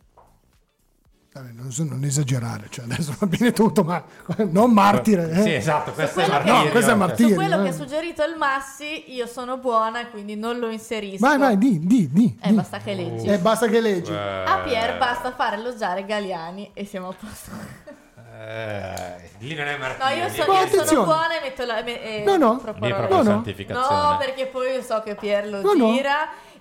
Vabbè, non, so- non esagerare, cioè adesso va bene tutto, ma non martire. eh. Sì, esatto, questo è quello che-. No, questo è Su martirio. quello eh. che ha suggerito il Massi, io sono buona quindi non lo inserisco. Vai, vai, di, di, di. Eh, di. basta che leggi. Eh, basta che leggi. A Pier basta fare elogiare Galiani e siamo a posto. Eh, lì non è No, martirio. io, lì so- è- io sono attenzione. buona e metto la. me- e No, no. Lì è proprio No, no. santificazione. No, perché poi io so che Pier lo No, no.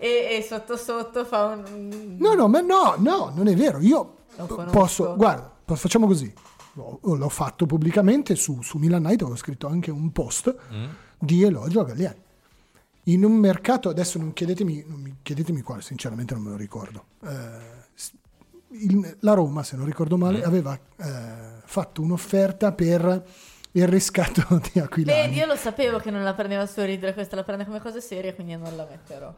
E, e sotto sotto fa un. No, no, ma no, no, non è vero. Io posso, guarda, facciamo così. L'ho l'ho fatto pubblicamente su, su Milan Night, ho scritto anche un post Mm. di elogio a Galliani. In un mercato, adesso non chiedetemi, non mi chiedetemi quale, sinceramente non me lo ricordo. Eh, il- la Roma, se non ricordo male, Mm. aveva eh, fatto un'offerta per il riscatto di Aquilani. Vedi, io lo sapevo che non la prendeva a sorridere, questa la prende come cosa seria, quindi non la metterò.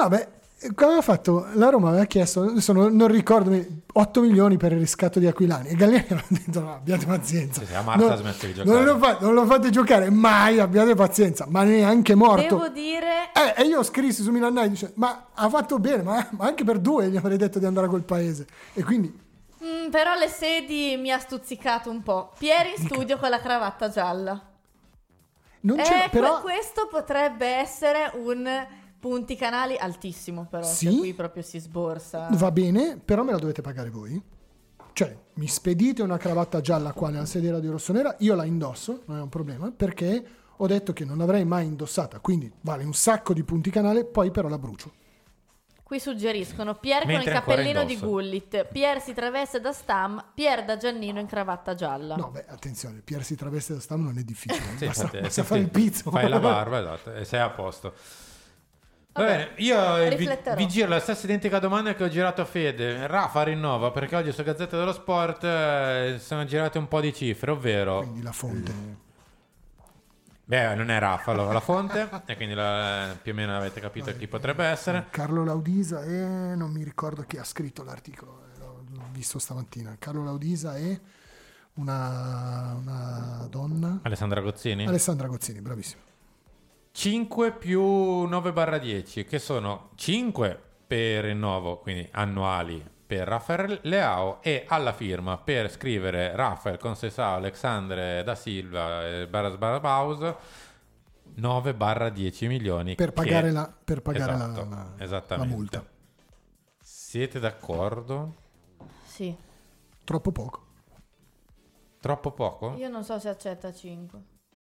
No, beh, come aveva fatto? La Roma aveva chiesto, adesso non, non ricordo, 8 milioni per il riscatto di Aquilani. E Galliani aveva detto, no, abbiate pazienza. Sì, a Marta non, ha smesso di giocare. non lo, fa- non lo fate giocare mai, abbiate pazienza. Ma neanche morto. Devo dire. Eh, e io scrissi su Milan Night, dice, ma ha fatto bene, ma, ma anche per due gli avrei detto di andare a quel paese. E quindi, Mm, però le sedi mi ha stuzzicato un po'. Pieri in studio con la cravatta gialla. non Eh, però... questo potrebbe essere un punti canali altissimo, però. Sì. Cioè, qui proprio si sborsa. Va bene, però me la dovete pagare voi. Cioè, mi spedite una cravatta gialla qua nella sedia di rossonera, io la indosso, non è un problema, perché ho detto che non l'avrei mai indossata, quindi vale un sacco di punti canale, poi però la brucio. Qui suggeriscono Pier con il cappellino di. Gullit, Pier si traveste da Stam, Pier da Giannino in cravatta gialla. No, beh, attenzione, Pier si traveste da stam non è difficile, Sì, basta, infatti, basta sì, fare sì. il pizzo. Fai la barba, esatto, e sei a posto. Va Vabbè, bene, io eh, vi, vi giro la stessa identica domanda che ho girato a Fede. Rafa rinnova perché oggi su Gazzetta dello Sport eh, sono girate un po' di cifre, ovvero... Quindi la fonte. Beh, non è Rafa la, la fonte, e quindi la- più o meno avete capito chi potrebbe essere. Carlo Laudisa e non mi ricordo chi ha scritto l'articolo, eh, l'ho, visto stamattina. Carlo Laudisa e una, una donna, Alessandra Gozzini? Alessandra Gozzini, bravissima. 5 più 9 barra 10, che sono 5 per rinnovo, quindi annuali per Rafael Leao e alla firma per scrivere Rafael Consesao, Alexandre da Silva e Baras Barabaus 9 barra 10 milioni. Per che- pagare la- per pagare la- Esatto, la- esattamente. la multa. Siete d'accordo? Sì. Troppo poco. Troppo poco? Io non so se accetta 5.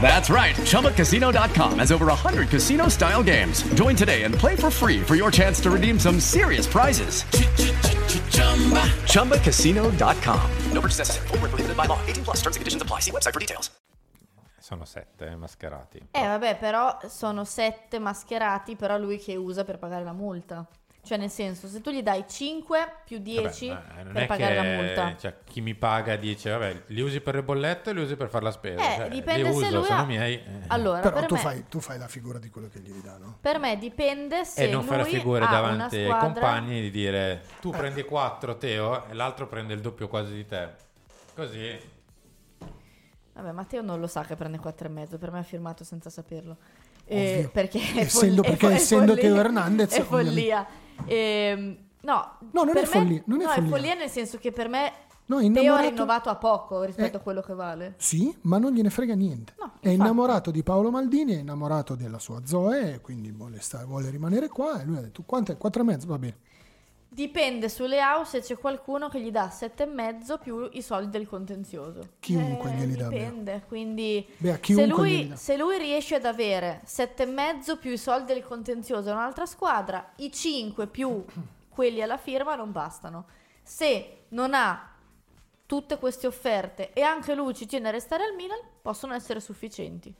That's right. ChumbaCasino.com has over 100 casino style games. Join today and play for free for your chance to redeem some serious prizes. ChumbaCasino.com. No purchase necessary. Void where prohibited by law. 18 plus terms and conditions apply. See website for details. Sono 7 mascherati. Eh vabbè, però sono 7 mascherati, però lui che usa per pagare la multa. Cioè nel senso, se tu gli dai 5 più 10 Vabbè, per è pagare che, la multa. Cioè, chi mi paga dice, vabbè, li usi per le bollette e li usi per fare la spesa. Eh, Cioè, dipende li se uso, lui sono ha- miei. eh. Allora, Però per tu me, fai, tu fai la figura di quello che gli dà, no? per me dipende se E non fare figure ha davanti una ai squadra... compagni di dire tu prendi 4 Teo e l'altro prende il doppio quasi di te. Così. Vabbè, Matteo non lo sa che prende 4 e mezzo, per me ha firmato senza saperlo. Eh, Ovvio. perché Essendo- è perché essendo. Teo Hernandez, è follia. Ehm, no, No, non è follia, non è no, follia. è follia nel senso che per me No, è Teo ha innamorato- rinnovato a poco rispetto Eh. a quello che vale. Sì, ma non gliene frega niente. è innamorato di Paolo Maldini, è innamorato della sua Zoe, e quindi vuole, stare, vuole rimanere qua. E lui ha detto: Quanto è? 4 e mezzo? Va bene. Dipende sulle AU se c'è qualcuno che gli dà 7,5 più i soldi del contenzioso. Chiunque Eh, glieli dà. Dipende, quindi Bea, se, lui, se lui riesce ad avere 7,5 più i soldi del contenzioso a un'altra squadra, i 5 più quelli alla firma non bastano. Se non ha tutte queste offerte e anche lui ci tiene a restare al Milan, possono essere sufficienti.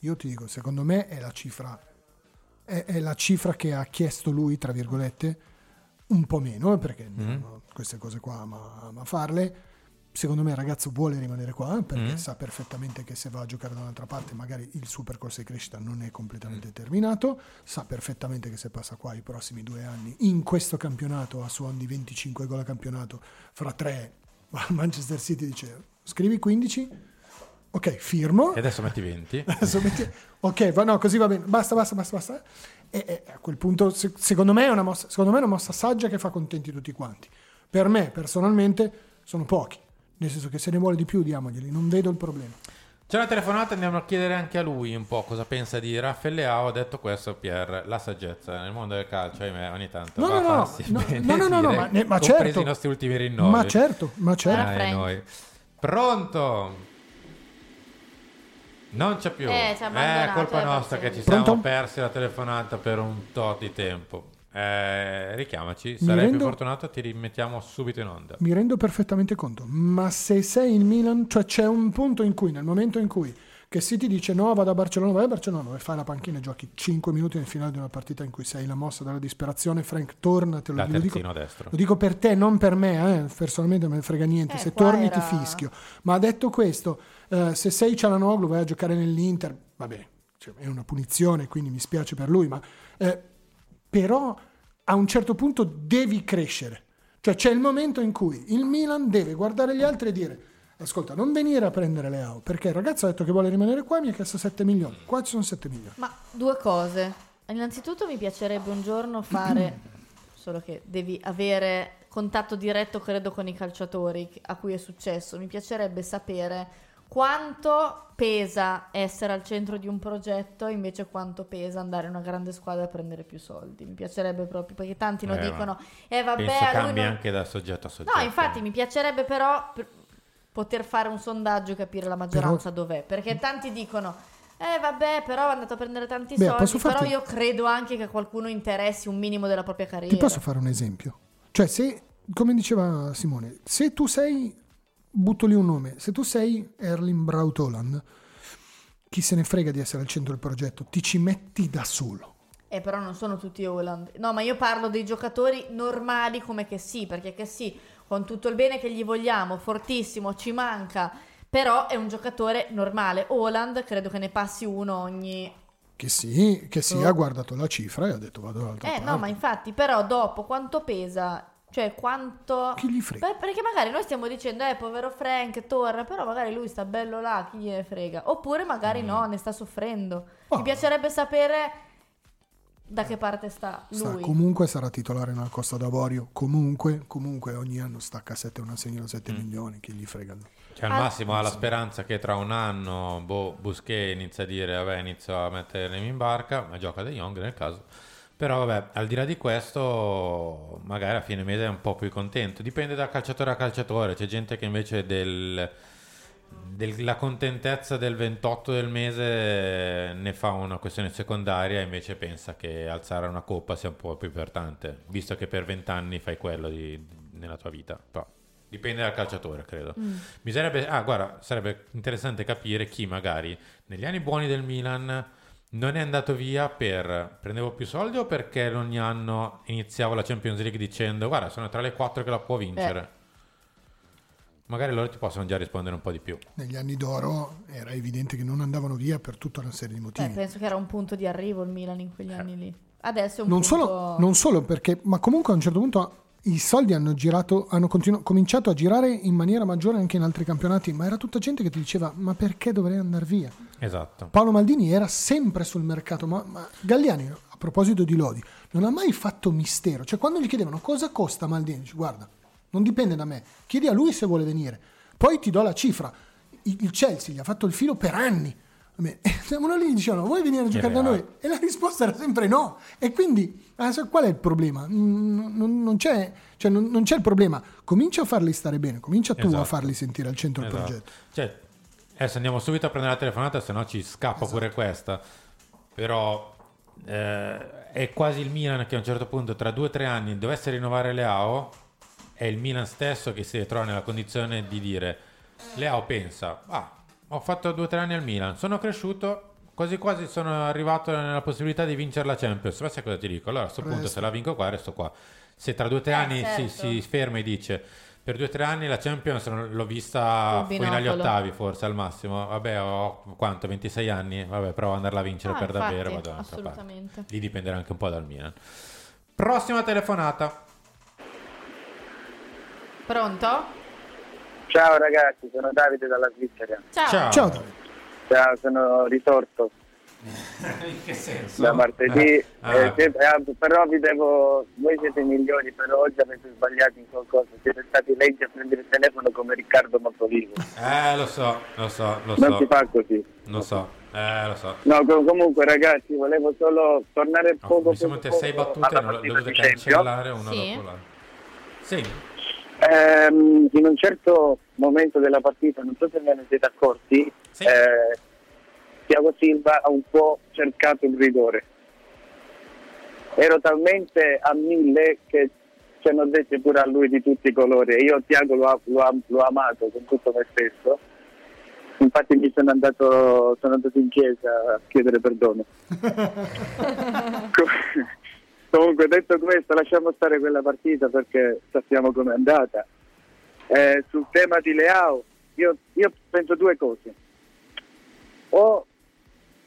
Io ti dico, secondo me è la cifra, è, è la cifra che ha chiesto lui, tra virgolette, un po' meno, eh, perché no, queste cose qua ama, ama farle. Secondo me il ragazzo vuole rimanere qua eh, perché Mm. sa perfettamente che se va a giocare da un'altra parte magari il suo percorso di crescita non è completamente terminato, sa perfettamente che se passa qua i prossimi due anni in questo campionato a suon di 25 gol a campionato, fra tre Manchester City dice scrivi 15, ok firmo, E adesso metti 20. Adesso metti- ok, va, no, così va bene. Basta, basta, basta, basta. E, e a quel punto, se- secondo me, è una mossa, secondo me è una mossa saggia che fa contenti tutti quanti. Per me, personalmente, sono pochi. Nel senso che se ne vuole di più, diamoglieli. Non vedo il problema. C'è una telefonata, andiamo a chiedere anche a lui un po' cosa pensa di Raffaele Leao. Detto questo, Pier, la saggezza nel mondo del calcio, ahimè, ogni tanto No, va no, a no, no, no, no, no, ma- ne- ma certo. i nostri ultimi rinnovi. Ma certo, ma certo. Noi. Pronto? Non c'è più. Eh, ha è colpa eh, nostra che ci siamo Pronto? persi la telefonata per un tot di tempo. Eh, richiamaci, Mi sarai più rendo- fortunato, ti rimettiamo subito in onda. Mi rendo perfettamente conto. Ma se sei il Milan, cioè c'è un punto in cui, nel momento in cui che City dice no, vado a Barcellona, vai a Barcellona e fai la panchina e giochi 5 minuti nel finale di una partita in cui sei la mossa dalla disperazione, Frank torna, te lo, lo dico. destro. Lo dico per te, non per me, eh, personalmente non me ne frega niente. Eh, se torni era- ti fischio. Ma detto questo, eh, se sei Cialanoglu vai a giocare nell'Inter, vabbè, cioè, è una punizione, quindi mi spiace per lui, ma eh, però a un certo punto devi crescere. Cioè c'è il momento in cui il Milan deve guardare gli altri e dire ascolta, non venire a prendere Leao, perché il ragazzo ha detto che vuole rimanere qua e mi ha chiesto 7 milioni. Qua ci sono 7 milioni. Ma due cose. Innanzitutto mi piacerebbe un giorno fare, solo che devi avere contatto diretto, credo, con i calciatori a cui è successo. Mi piacerebbe sapere quanto pesa essere al centro di un progetto invece quanto pesa andare in una grande squadra a prendere più soldi. Mi piacerebbe proprio, perché tanti lo Eh, ma dicono, eh vabbè, Penso a lui cambi non- anche da soggetto a soggetto. No, infatti mi piacerebbe però per- poter fare un sondaggio e capire la maggioranza dov'è, perché tanti dicono eh vabbè, però è andato a prendere tanti Beh, soldi, farti- però io credo anche che a qualcuno interessi un minimo della propria carriera. Ti posso fare un esempio? Cioè, se, come diceva Simone, se tu sei, butto lì un nome, se tu sei Erling Braut Haaland, chi se ne frega di essere al centro del progetto, ti ci metti da solo. Eh, però non sono tutti Holland. No, ma io parlo dei giocatori normali come che sì, perché che sì, con tutto il bene che gli vogliamo, fortissimo, ci manca, però è un giocatore normale. Holland credo che ne passi uno ogni Che sì, che sì, Oh. ha guardato la cifra e ha detto vado dall'altra Eh parte. no, ma infatti, però dopo quanto pesa? Cioè, quanto... Chi gli frega? Beh, perché magari noi stiamo dicendo, eh, povero Frank, torna, però magari lui sta bello là, chi gliene frega? Oppure magari Mm. no, ne sta soffrendo. Oh. Mi piacerebbe sapere da che parte sta Sta- lui. comunque sarà titolare nella Costa d'Avorio, comunque, comunque ogni anno stacca 7 una segna 7 Mm. milioni, chi gli frega. Cioè, al massimo ha la speranza che tra un anno boh, Busquet inizia a dire vabbè inizio a mettermi in barca, ma gioca De Jong nel caso. Però vabbè, al di là di questo, magari a fine mese è un po' più contento. Dipende da calciatore a calciatore. C'è gente che invece del, della contentezza del 28 del mese ne fa una questione secondaria e invece pensa che alzare una coppa sia un po' più importante, visto che per 20 anni fai quello di- nella tua vita. Però dipende dal calciatore, credo. Mm. Mi sarebbe, ah, guarda, sarebbe interessante capire chi magari negli anni buoni del Milan non è andato via per prendevo più soldi o perché ogni anno iniziavo la Champions League dicendo guarda sono tra le quattro che la può vincere. Magari loro ti possono già rispondere un po' di più. Negli anni d'oro era evidente che non andavano via per tutta una serie di Beh, motivi. penso che era un punto di arrivo il Milan in quegli anni lì. Adesso è un non, punto... solo, non solo perché, ma comunque a un certo punto i soldi hanno girato, hanno continu- cominciato a girare in maniera maggiore anche in altri campionati, ma era tutta gente che ti diceva ma perché dovrei andare via? Esatto. Paolo Maldini era sempre sul mercato, ma, ma Galliani, a proposito di Lodi, non ha mai fatto mistero. Cioè, quando gli chiedevano cosa costa Maldini, dice, guarda, non dipende da me, chiedi a lui se vuole venire, poi ti do la cifra. Il il Chelsea gli ha fatto il filo per anni. Va bene. Uno lì dicevano, vuoi venire a giocare da noi? E la risposta era sempre no. E quindi, ah, so- qual è il problema? Non, non c'è, cioè, non- non c'è il problema. Comincia a farli stare bene, comincia tu Esatto. a farli sentire al centro del Esatto. progetto. Cioè, adesso andiamo subito a prendere la telefonata, se no ci scappa Esatto. pure questa. Però eh, è quasi il Milan che a un certo punto, tra due o tre anni, dovesse rinnovare Leao. È il Milan stesso che si trova nella condizione di dire: Leao pensa, ah, ho fatto due o tre anni al Milan, sono cresciuto. Quasi quasi sono arrivato nella possibilità di vincere la Champions. Ma sai cosa ti dico? Allora a questo punto, Presto. se la vinco qua, resto qua. Se tra due o tre Eh, anni si, certo. si ferma e dice per due o tre anni la Champions l'ho vista fino agli ottavi forse al massimo vabbè ho quanto 26 anni vabbè provo ad andarla a vincere Ah, per infatti, davvero vado da un'altra parte. assolutamente. lì dipenderà anche un po' dal Milan prossima telefonata Pronto? Ciao ragazzi, sono Davide dalla Svizzera. Ciao. Ciao. Ciao Davide. Ciao, sono risorto in che senso? da martedì, Eh, ah, eh, ah, però vi devo, voi siete i migliori, però oggi avete sbagliato in qualcosa, siete stati leggi a prendere il telefono come Riccardo Mottolino. eh lo so lo so lo Non so si fa così. lo so eh lo so No, com- comunque ragazzi, volevo solo tornare poco mi sono poco, venute sei battute non partita dovete cancellare una Sì. dopo l'altra sì Ehm, in un certo momento della partita, non so se ve ne siete accorti, eh, Thiago Silva ha un po' cercato il rigore. Ero talmente a mille che ci hanno detto pure a lui di tutti i colori. Io Thiago l'ho, l'ho l'ho amato con tutto me stesso. Infatti mi sono andato, sono andato in chiesa a chiedere perdono. Comunque detto questo lasciamo stare quella partita perché sappiamo com'è andata. Eh, sul tema di Leao io, io penso due cose. O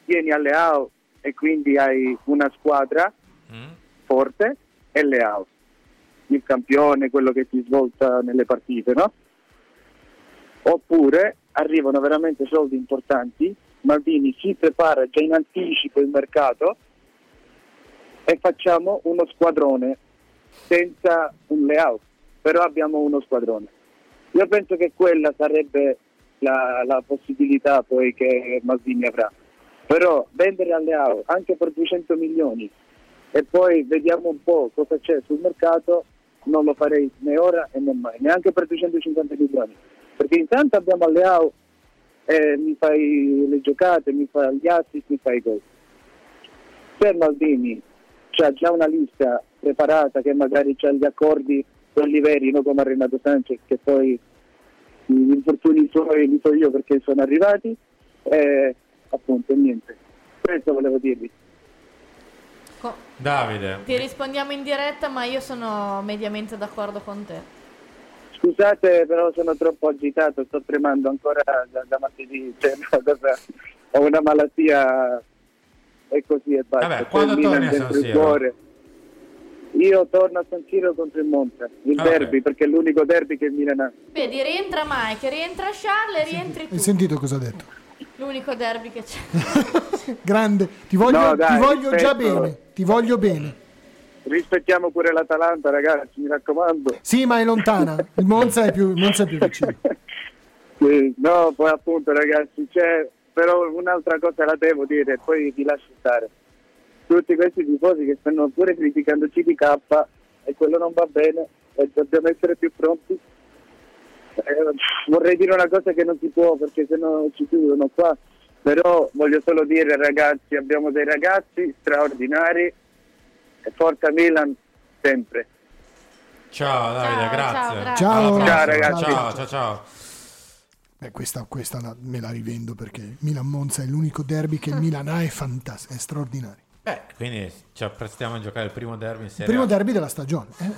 tieni a Leao e quindi hai una squadra forte e Leao, il campione, quello che ti svolta nelle partite, no? Oppure arrivano veramente soldi importanti, Maldini si prepara già in anticipo il mercato e facciamo uno squadrone senza un layout, però abbiamo uno squadrone. Io penso che quella sarebbe la, la possibilità poi che Maldini avrà. Però vendere al layout anche per 200 milioni e poi vediamo un po' cosa c'è sul mercato, non lo farei né ora né mai, neanche per 250 milioni. Perché intanto abbiamo al layout e mi fai le giocate, mi fai gli assist, mi fai i gol. Se Maldini c'ha già una lista preparata che magari c'ha gli accordi, quelli veri, non come a Renato Sanchez che poi gli infortuni suoi li so io perché sono arrivati, e appunto niente. Questo volevo dirvi. Davide Ti rispondiamo in diretta, ma io sono mediamente d'accordo con te. Scusate, però sono troppo agitato, sto tremando ancora da, da martedì, cioè, cosa- ho una malattia e così e basta. Vabbè, quando torni a dentro San il Siro? cuore. Io torno a San Siro contro il Monza, il Ah, derby, perché è l'unico derby che il Milan ha. Vedi, rientra Mike, rientra Charles e rientri tu. Hai sentito cosa ha detto? L'unico derby che c'è. Grande, ti voglio, No, dai, ti voglio già bene, ti voglio bene. Rispettiamo pure l'Atalanta, ragazzi, mi raccomando. Sì, ma è lontana. Il Monza è più, il Monza è più vicino. Sì, no, poi appunto ragazzi, c'è però un'altra cosa la devo dire, poi vi lascio stare. Tutti questi tifosi che stanno pure criticando CDK e quello non va bene e dobbiamo essere più pronti. Eh, vorrei dire una cosa che non si può perché sennò ci chiudono qua, però voglio solo dire ragazzi, abbiamo dei ragazzi straordinari e forza Milan sempre. ciao Davide grazie grazie. Ciao. Prossima. Ciao, ragazzi. ciao ciao ciao Beh, questa, questa la- me la rivendo perché Milan-Monza è l'unico derby che il Milan ha, è fantastico, è straordinario. Beh, quindi ci apprestiamo a giocare il primo derby in Il Serie primo A. derby della stagione. Eh,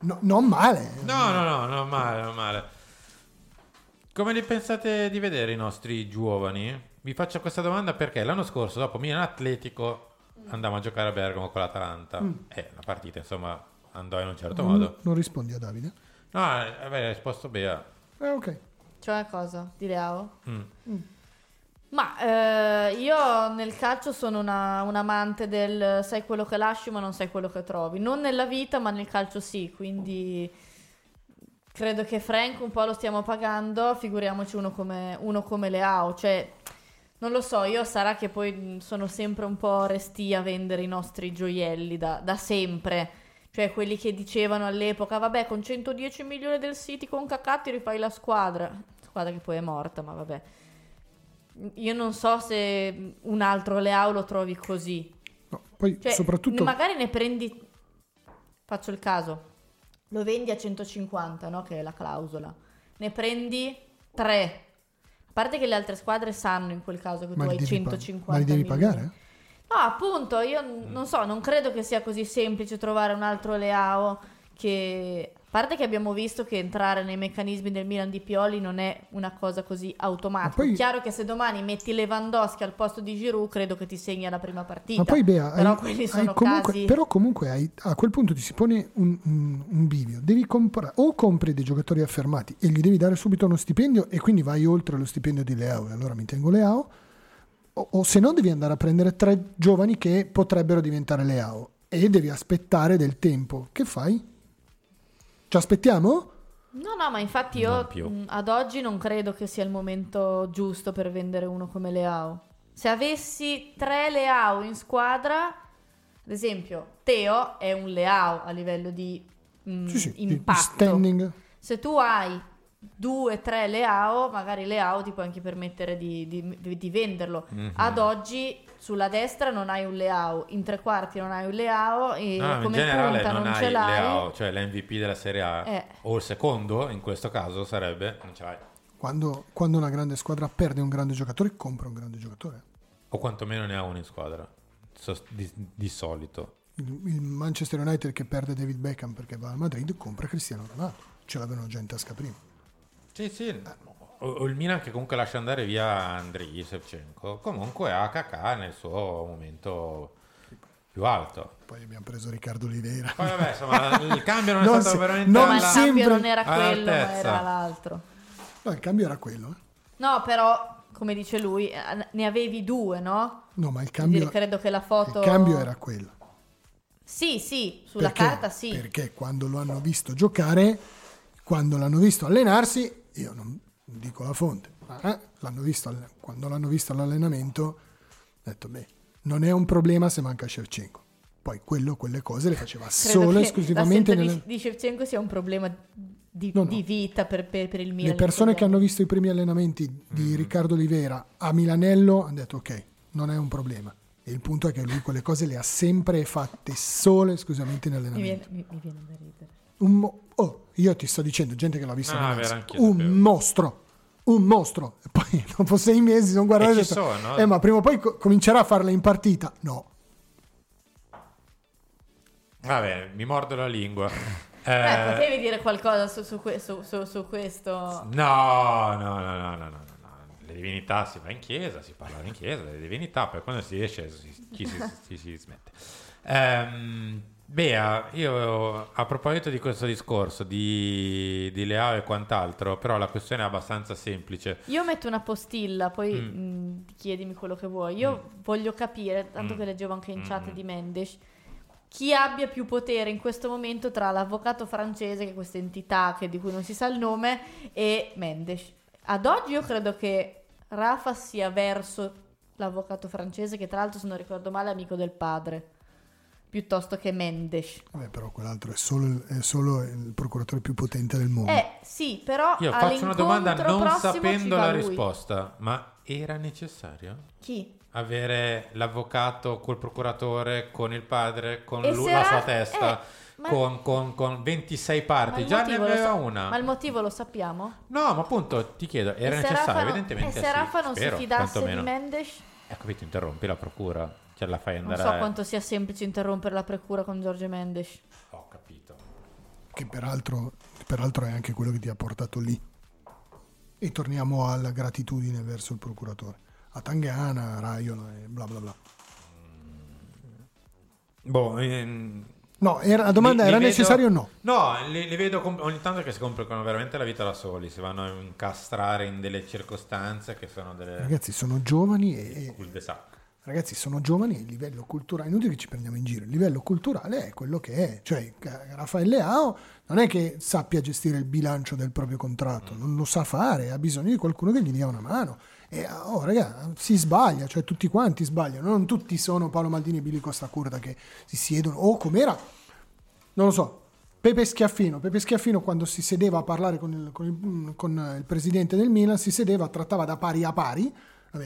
no- non male. No, no, no, non male, non male. Come li pensate di vedere i nostri giovani? Vi faccio questa domanda perché l'anno scorso, dopo Milan Atletico, andavamo a giocare a Bergamo con l'Atalanta. Mm. E la partita, insomma, andò in un certo Non, modo. non rispondi a Davide? No, eh, aveva risposto Bea. Eh, ok. Cioè cosa? Di Leao? Mm. Ma eh, io nel calcio sono una, un amante del sai quello che lasci ma non sai quello che trovi. Non nella vita ma nel calcio sì, quindi credo che Frank un po' lo stiamo pagando, figuriamoci uno come, uno come Leao. Cioè Non lo so, io sarà che poi sono sempre un po' resti a vendere i nostri gioielli da, da sempre. Cioè quelli che dicevano all'epoca, vabbè, con 110 milioni del City con Kakà ti rifai la squadra. Squadra che poi è morta, ma vabbè. Io non so se un altro Leao lo trovi così. Poi Cioè, soprattutto... magari ne prendi. Faccio il caso. Lo vendi a 150, no? Che è la clausola. Ne prendi 3. A parte che le altre squadre sanno in quel caso che ma tu hai devi pa- 150 ma li devi milioni. pagare? No, appunto, io non so, non credo che sia così semplice trovare un altro Leao che... A parte che abbiamo visto che entrare nei meccanismi del Milan di Pioli non è una cosa così automatica. Ma poi- Chiaro che se domani metti Lewandowski al posto di Giroud, credo che ti segna la prima partita. Ma poi Bea, Però hai- quelli hai sono comunque, casi... però comunque hai- a quel punto ti si pone un, un, un bivio. Devi comprare o compri dei giocatori affermati e gli devi dare subito uno stipendio e quindi vai oltre lo stipendio di Leao e allora mi tengo Leao o, o se no devi andare a prendere tre giovani che potrebbero diventare Leao e devi aspettare del tempo. Che fai? Ci aspettiamo? No, no, ma infatti io mh, ad oggi non credo che sia il momento giusto per vendere uno come Leao. Se avessi tre Leao in squadra, ad esempio, Teo è un Leao a livello di mh, Sì, sì, di- di impatto. standing. Se tu hai due, tre Leao, magari Leao ti puoi anche permettere di, di- di- di venderlo. Mhm. Ad oggi sulla destra non hai un Leao, in tre quarti non hai un Leao e No, in come generale punta non, non, hai ce l'hai. Leao, cioè l'MVP della Serie A, Eh. o il secondo, in questo caso sarebbe, non ce l'hai. Quando, quando una grande squadra perde un grande giocatore, compra un grande giocatore. O quantomeno ne ha uno in squadra, di, di solito. Il, il Manchester United che perde David Beckham perché va al Madrid compra Cristiano Ronaldo. Ce l'avevano già in tasca prima. Sì, sì. O, il Milan che comunque lascia andare via Andriy Shevchenko, comunque ha Kakà nel suo momento più alto. Poi abbiamo preso Riccardo Oliveira. Poi vabbè, insomma, il cambio non è Non stato se- veramente non Ma il alla- cambio non era all'altezza. quello, ma era l'altro. No, il cambio era quello. eh. No, però, come dice lui, eh, ne avevi due, no? No, ma il Quindi cambio, credo che la foto... il cambio era quello. Sì, sì, sulla Perché? carta sì. Perché quando lo hanno visto giocare, quando l'hanno visto allenarsi, io non dico la fonte, ma eh, l'hanno visto, all- quando l'hanno visto all'allenamento, ho detto, beh, non è un problema se manca Shevchenko. Poi quello, quelle cose le faceva Credo solo che esclusivamente nelle... di, di Shevchenko sia un problema di, No, no. di vita per, per- per il Milan. Le persone che hanno visto i primi allenamenti di Riccardo Oliveira a Milanello hanno detto ok, non è un problema. E il punto è che lui quelle cose le ha sempre fatte solo e esclusivamente in anni. Mi allenamento. viene, mi- mi viene da ridere. Un oh, io ti sto dicendo, gente che l'ha visto anch'io un sapevo. mostro, un mostro. E poi dopo sei mesi sono guardato E e detto, sono, eh, ma prima o poi co- comincerà a farle in partita. No, Vabbè, mi mordo la lingua. Eh, potevi dire qualcosa su, su su- su- su questo? No, no, no, no, no, no. Le divinità si va in chiesa, si parla in chiesa, le divinità, poi quando si esce si, ci si, si- si smette. Ehm, Bea, io a proposito di questo discorso di, di Leao e quant'altro, però la questione è abbastanza semplice. Io metto una postilla, poi Mm. mh, chiedimi quello che vuoi. Io voglio capire, tanto Mm. che leggevo anche in chat Mm. di Mendes, chi abbia più potere in questo momento tra l'avvocato francese, che è questa entità che- di cui non si sa il nome, e Mendes. Ad oggi io credo che Rafa sia verso l'avvocato francese, che tra l'altro, se non ricordo male, è amico del padre, piuttosto che Mendes. Vabbè, però quell'altro è solo, il- è solo il procuratore più potente del mondo. Eh, sì, però Io faccio una domanda non sapendo la lui. risposta, ma era necessario? Chi? avere l'avvocato col procuratore, con il padre, con lui- la sua testa, eh, ma- con, con- con 26 Ma parti. Già ne aveva sa- una. Ma il motivo lo sappiamo? No, ma appunto ti chiedo, era E se necessario? Rafa non- Evidentemente E se sì, Rafa non spero, si fidasse quantomeno. di Mendes? Eh, capito, interrompi la procura, ce la fai Non andare... so quanto sia semplice interrompere la procura con Giorgio Mendes. Ho capito. che peraltro, peraltro è anche quello che ti ha portato lì. E torniamo alla gratitudine verso il procuratore. A Tangana, Raiola e bla bla bla. Boh, ehm, No, era- la domanda li- era li vedo- necessario o no? No, li, li vedo com- ogni tanto che si complicano veramente la vita da soli, si vanno a incastrare in delle circostanze che sono delle... Ragazzi, sono giovani e, cul de sac. Ragazzi, sono giovani il livello culturale, inutile che ci prendiamo in giro, il livello culturale è quello che è. Cioè, Raffaele Leao non è che sappia gestire il bilancio del proprio contratto, non lo sa fare, ha bisogno di qualcuno che gli dia una mano. E oh, raga, si sbaglia, cioè tutti quanti sbagliano, non tutti sono Paolo Maldini e Billy Costa Curda che si siedono, o com'era, non lo so, Pepe Schiaffino, Pepe Schiaffino quando si sedeva a parlare con il, con il- con il presidente del Milan, si sedeva, trattava da pari a pari,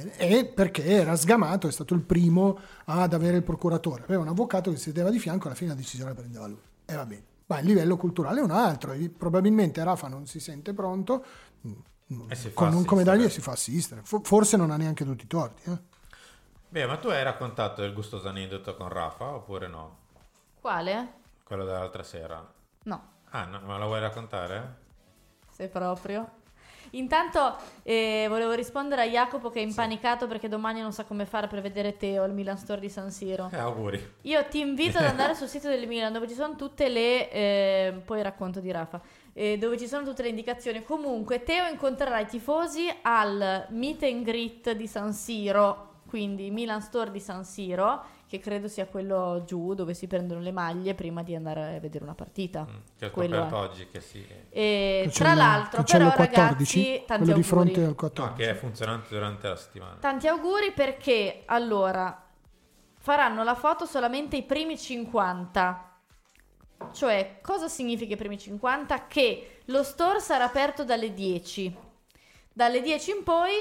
e perché era sgamato, è stato il primo ad avere il procuratore, aveva un avvocato che si sedeva di fianco, alla fine la decisione la prendeva lui, e va bene. Ma il livello culturale è un altro, e probabilmente Rafa non si sente pronto, E si fa con un Daniel si fa assistere, Fo- forse non ha neanche tutti i torti. eh. Beh, ma tu hai raccontato il gustoso aneddoto con Rafa oppure no? Quale? Quello dell'altra sera. No, Ah, no, ma lo vuoi raccontare? se proprio. Intanto eh, volevo rispondere a Jacopo che è impanicato perché domani non sa come fare per vedere Teo al Milan Store di San Siro. Eh, auguri. Io ti invito ad andare sul sito del Milan dove ci sono tutte le. eh, poi racconto di Rafa. eh, dove ci sono tutte le indicazioni. Comunque, Teo incontrerà i tifosi al meet and greet di San Siro. Quindi Milan Store di San Siro, che credo sia quello giù dove si prendono le maglie prima di andare a vedere una partita. Che ho Quello scoperto è. oggi che sì. E tra l'altro, però, il 14, ragazzi, tanti quello di auguri. fronte al 14. No, che è funzionante durante la settimana. Tanti auguri perché allora faranno la foto solamente i primi 50. Cioè, cosa significa i primi 50? Che lo store sarà aperto dalle 10. Dalle 10 in poi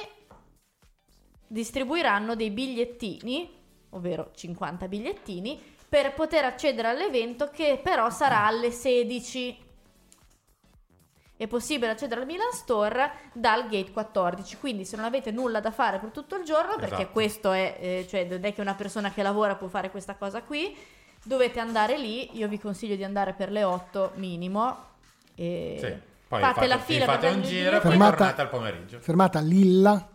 distribuiranno dei bigliettini, ovvero 50 bigliettini, per poter accedere all'evento che però sarà alle 16. È possibile accedere al Milan Store dal gate 14, quindi se non avete nulla da fare per tutto il giorno, perché Esatto. questo è, eh, cioè non è che una persona che lavora può fare questa cosa qui, dovete andare lì, io vi consiglio di andare per le 8 minimo e Sì. Poi fate, fate, la fila fate un giro e poi Fermata- tornate al pomeriggio. Fermata Lilla,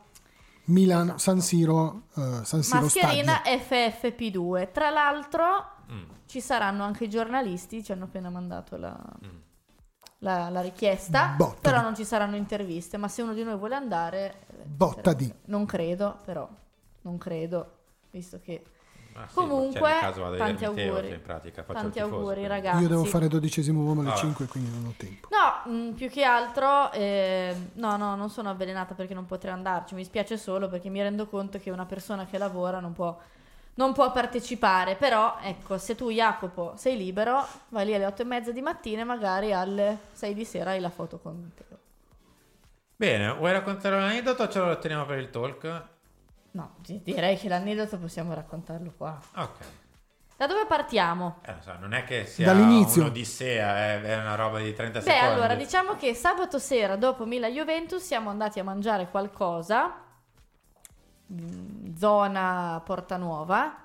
Milan, San Siro, eh, San Siro Mascherina Stadio. FFP2. Tra l'altro Mm. ci saranno anche i giornalisti, ci hanno appena mandato la, Mm. la- la richiesta, Botta però di- non ci saranno interviste, ma se uno di noi vuole andare... eh, Botta di. Non credo, però, non credo, visto che... Ah, sì, Comunque, cioè, tanti auguri. in pratica, tanti auguri, ragazzi. Io devo fare dodicesimo uomo alle Vabbè. 5, quindi non ho tempo. No, mh, più che altro, eh, no, no, non sono avvelenata perché non potrei andarci. Mi spiace solo perché mi rendo conto che una persona che lavora non può, non può partecipare. Però, ecco, se tu, Jacopo, sei libero, vai lì alle otto e mezza di mattina e magari alle 6 di sera hai la foto con Teo. Bene, vuoi raccontare un aneddoto o ce lo teniamo per il talk? No, di- direi che l'aneddoto possiamo raccontarlo qua. Ok. Da dove partiamo? Eh, so, non è che sia Dall'inizio. un'odissea, è, è una roba di 30 Beh, secondi. allora diciamo che sabato sera dopo Milan Juventus siamo andati a mangiare qualcosa, in zona Porta Nuova.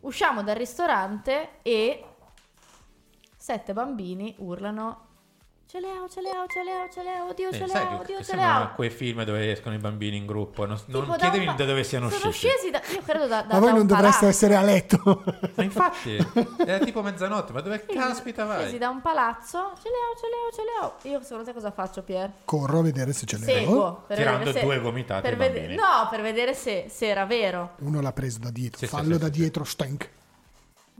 Usciamo dal ristorante e sette bambini urlano: Ce l'ho, ce l'ho, ce l'ho, ce l'ho, oddio, Eh, ce l'ho, che- oddio, ce sembrano l'ho. quei film dove escono i bambini in gruppo. Non, non Tipo da chiedemi pa- da dove siano Sono usciti. scesi da, io credo da, da Ma voi da non dovreste essere a letto. Ma infatti, era tipo mezzanotte, ma dove caspita vai? Scesi da un palazzo, ce l'ho, ce l'ho, ce l'ho. Io secondo te cosa faccio, Pier? Corro a vedere se ce. Seguo per Tirando se- due gomitate per bambini. No, per vedere se, se era vero. Uno l'ha preso da dietro. Sì, sì, Fallo sì, da sì, dietro, stank.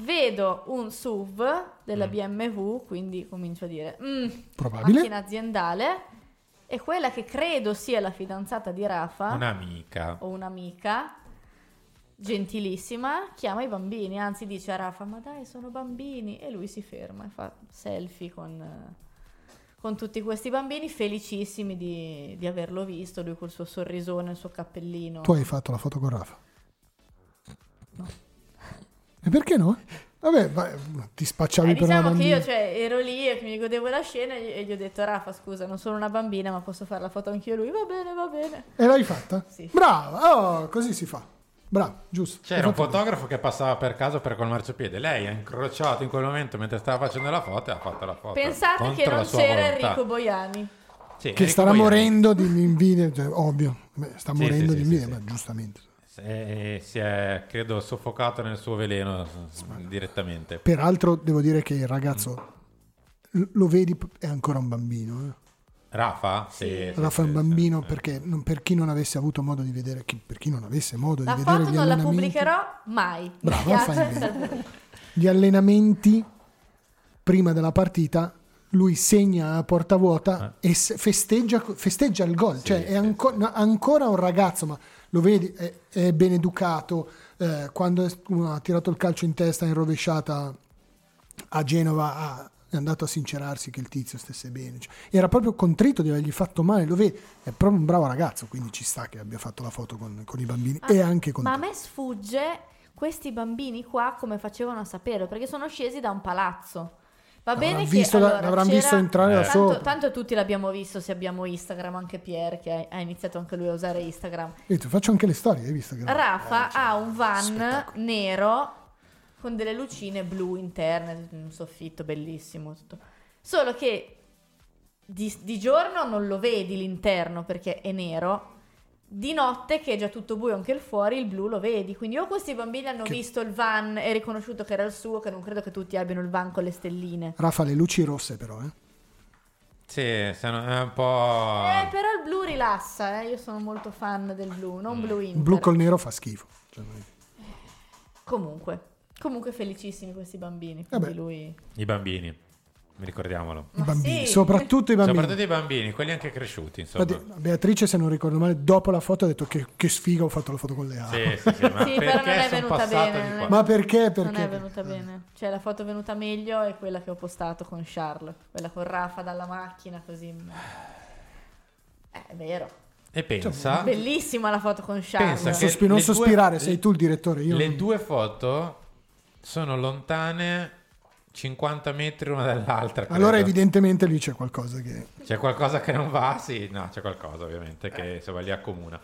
Vedo un SUV della Mm. BMW, quindi comincio a dire "Mm, Probabile. macchina aziendale. E quella che credo sia la fidanzata di Rafa Un'amica. o un'amica gentilissima chiama i bambini, anzi dice a Rafa "Ma dai, sono bambini" e lui si ferma e fa selfie con con tutti questi bambini felicissimi di, di averlo visto, lui col suo sorrisone, il suo cappellino. Tu hai fatto la foto con Rafa? E perché no? Vabbè, vai, ti spacciavi Eh, per una diciamo che bambina. io cioè, ero lì e mi godevo la scena e gli ho detto Rafa scusa non sono una bambina ma posso fare la foto anch'io lui va bene va bene E l'hai fatta? Sì. Brava, oh, così si fa. Bravo, giusto. C'era un bene. fotografo che passava per caso per col marciapiede. Lei ha incrociato in quel momento mentre stava facendo la foto e ha fatto la foto. pensate che non c'era volontà. Enrico Boiani Sì, Che Enrico starà Boiani. morendo di invidia, cioè, ovvio. Beh, sta Sì, morendo sì, di sì, invidia, sì, ma giustamente. Eh, si è, credo, soffocato nel suo veleno s- direttamente. Peraltro devo dire che il ragazzo l- lo vedi, è ancora un bambino. eh. Rafa? Sì, sì, Rafa è un sì, bambino perché non- per chi non avesse avuto modo di vedere, chi- per chi non avesse modo La di vedere foto gli non la pubblicherò mai. Brava, fai gli allenamenti prima della partita, lui segna a porta vuota Eh. e festeggia, festeggia il gol. cioè è anco- ancora un ragazzo, ma lo vedi, è, è ben educato. eh, quando ha tirato il calcio in testa in rovesciata a Genova ha- è andato a sincerarsi che il tizio stesse bene. Cioè, era proprio contrito di avergli fatto male, lo vedi, è proprio un bravo ragazzo, quindi ci sta che abbia fatto la foto con, con i bambini e anche con Ma te. a me sfugge questi bambini qua come facevano a sapere, perché sono scesi da un palazzo. Va bene visto che da- allora, l'avranno visto entrare da tanto, sopra. tanto tutti l'abbiamo visto se abbiamo Instagram, anche Pier che ha, ha iniziato anche lui a usare Instagram. Io ti faccio anche le storie, hai visto? Che... Rafa cioè, ha un van nero con delle lucine blu interne, un soffitto bellissimo. Tutto. Solo che di, di giorno non lo vedi l'interno perché è nero. Di notte, che è già tutto buio anche il fuori, il blu lo vedi. Quindi o questi bambini hanno Che- visto il van e riconosciuto che era il suo, che non credo che tutti abbiano il van con le stelline. Rafa, le luci rosse però, eh. Sì, sono- è un po'... Eh, però il blu rilassa, eh. Io sono molto fan del blu, non blu Il Inter. blu col nero fa schifo. Cioè, Comunque, comunque felicissimi questi bambini. Vabbè. Quindi lui... I bambini, ricordiamolo. I bambini, sì. soprattutto i bambini. Soprattutto i bambini, quelli anche cresciuti, insomma. Infatti, Beatrice, se non ricordo male, dopo la foto ha detto che, che sfiga ho fatto la foto con le Sì, api. sì, sì, ma Sì, però non perché è venuta bene, non Ma perché? Non Perché? è venuta bene. Cioè, la foto venuta meglio è quella che ho postato con Charles. Quella con Rafa dalla macchina, così. Eh, è vero. E pensa... Bellissima la foto con Charles. Pensa Non, sospi- non le due- sospirare, sei tu il direttore. Io Le non- due foto sono lontane 50 metri una dall'altra. credo. Allora, evidentemente lì c'è qualcosa che. C'è qualcosa che non va? Sì, no, c'è qualcosa ovviamente che insomma li accomuna.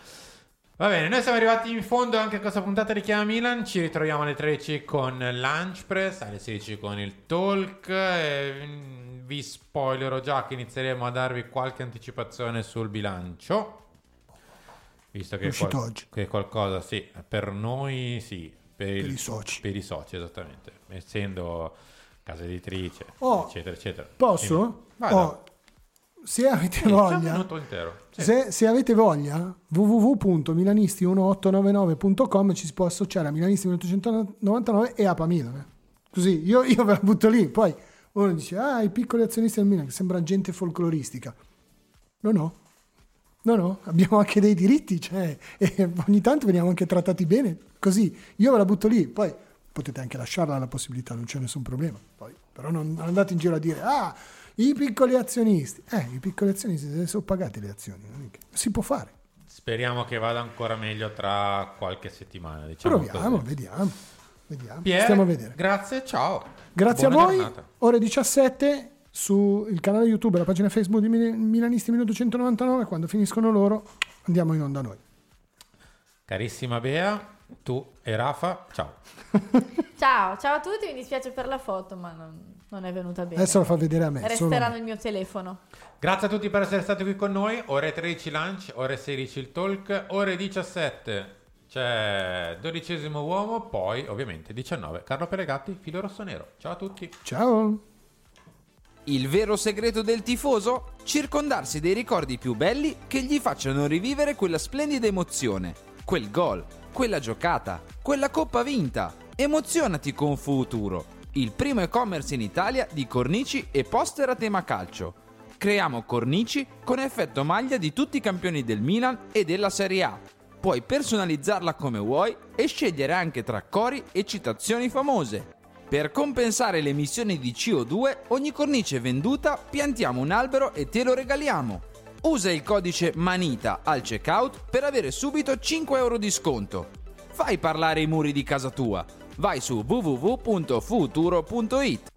Va bene, noi siamo arrivati in fondo anche a questa puntata di Chiama Milan. Ci ritroviamo alle 13 con Lunch Press, alle 16 con il Talk. mm, vi spoilerò già che inizieremo a darvi qualche anticipazione sul bilancio. Visto che, È uscito oggi. che qualcosa, sì, per noi sì, per, il- i soci. Per i soci, esattamente. Essendo casa editrice, Oh, eccetera, eccetera. Posso? Oh, se avete Sì, voglia. Sì. se, se avete voglia, www.milanisti1899.com ci si può associare a Milanisti 1899 e APA Milan. Così io, io ve la butto lì. Poi uno dice: Ah, i piccoli azionisti del Milan, che sembra gente folcloristica. No, no. No, no, abbiamo anche dei diritti, cioè, e ogni tanto veniamo anche trattati bene, così, io ve la butto lì, poi potete anche lasciarla la possibilità, non c'è nessun problema, poi, però non andate in giro a dire, ah, i piccoli azionisti, eh, i piccoli azionisti se sono pagate le azioni, si può fare, Speriamo che vada ancora meglio tra qualche settimana. Diciamo proviamo, così. vediamo, vediamo, Pier, stiamo a vedere. Grazie, ciao. Grazie Buona a voi, giornata. ore 17 sul canale YouTube e la pagina Facebook di Mil- Milanisti Minuto 199, quando finiscono loro andiamo in onda noi. Carissima Bea, tu e Rafa, ciao. Ciao, ciao a tutti. Mi dispiace per la foto, ma non, non è venuta bene. Adesso la fa vedere a me. Resterà solo- nel mio telefono. Grazie a tutti per essere stati qui con noi. Ore 13 lunch, ore 16 il talk, ore 17 c'è dodicesimo uomo, poi ovviamente 19 Carlo Peregatti, filo rossonero. Ciao a tutti. Ciao. Il vero segreto del tifoso? Circondarsi dei ricordi più belli che gli facciano rivivere quella splendida emozione, quel gol, quella giocata, quella coppa vinta. Emozionati con Futuro, il primo e-commerce in Italia di cornici e poster a tema calcio. Creiamo cornici con effetto maglia di tutti i campioni del Milan e della Serie A. Puoi personalizzarla come vuoi e scegliere anche tra cori e citazioni famose. Per compensare le emissioni di CO2, ogni cornice venduta piantiamo un albero e te lo regaliamo. Usa il codice MANITA al checkout per avere subito 5 euro di sconto. Fai parlare i muri di casa tua. Vai su www.futuro.it.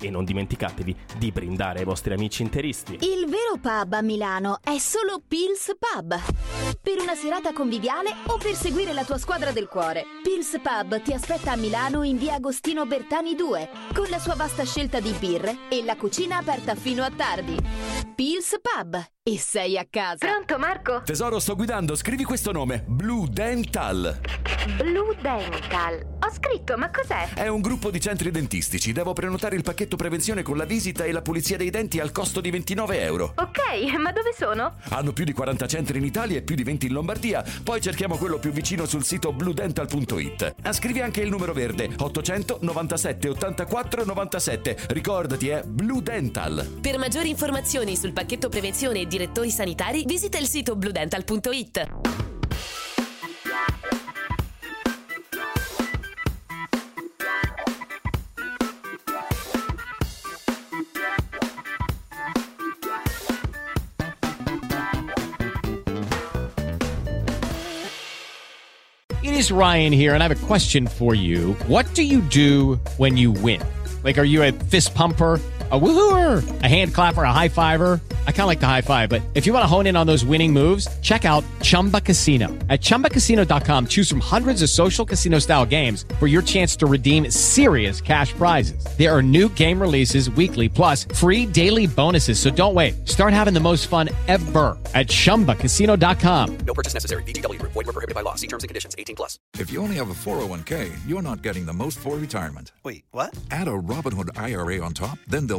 e non dimenticatevi di brindare ai vostri amici interisti. Il vero pub a Milano è solo Pils Pub. Per una serata conviviale o per seguire la tua squadra del cuore. Pils Pub ti aspetta a Milano in via Agostino Bertani 2, con la sua vasta scelta di birre e la cucina aperta fino a tardi. Pils Pub. E sei a casa. Pronto Marco? Tesoro, sto guidando, scrivi questo nome. Blue Dental. Blue Dental. Ho scritto, ma cos'è? È un gruppo di centri dentistici. Devo prenotare il pacchetto prevenzione con la visita e la pulizia dei denti al costo di 29 euro. Ok, ma dove sono? Hanno più di 40 centri in Italia e più di 20 in Lombardia. Poi cerchiamo quello più vicino sul sito bluedental.it. Ah, Scrivi anche il numero verde 897 84 97. Ricordati, è Blue Dental. Per maggiori informazioni sul pacchetto prevenzione e direttori sanitari, visita il sito bludental.it. It is Ryan here, and I have a question for you. What do you do when you win? Like, are you a fist pumper? A woohooer, a hand clapper, a high fiver. I kind of like the high five, but if you want to hone in on those winning moves, check out Chumba Casino. At chumbacasino.com, choose from hundreds of social casino style games for your chance to redeem serious cash prizes. There are new game releases weekly, plus free daily bonuses. So don't wait. Start having the most fun ever at chumbacasino.com. No purchase necessary. VGW Group. Void were prohibited by law. See terms and conditions. 18 plus. If you only have a 401k, you're not getting the most for retirement. Wait, what? Add a Robinhood IRA on top, then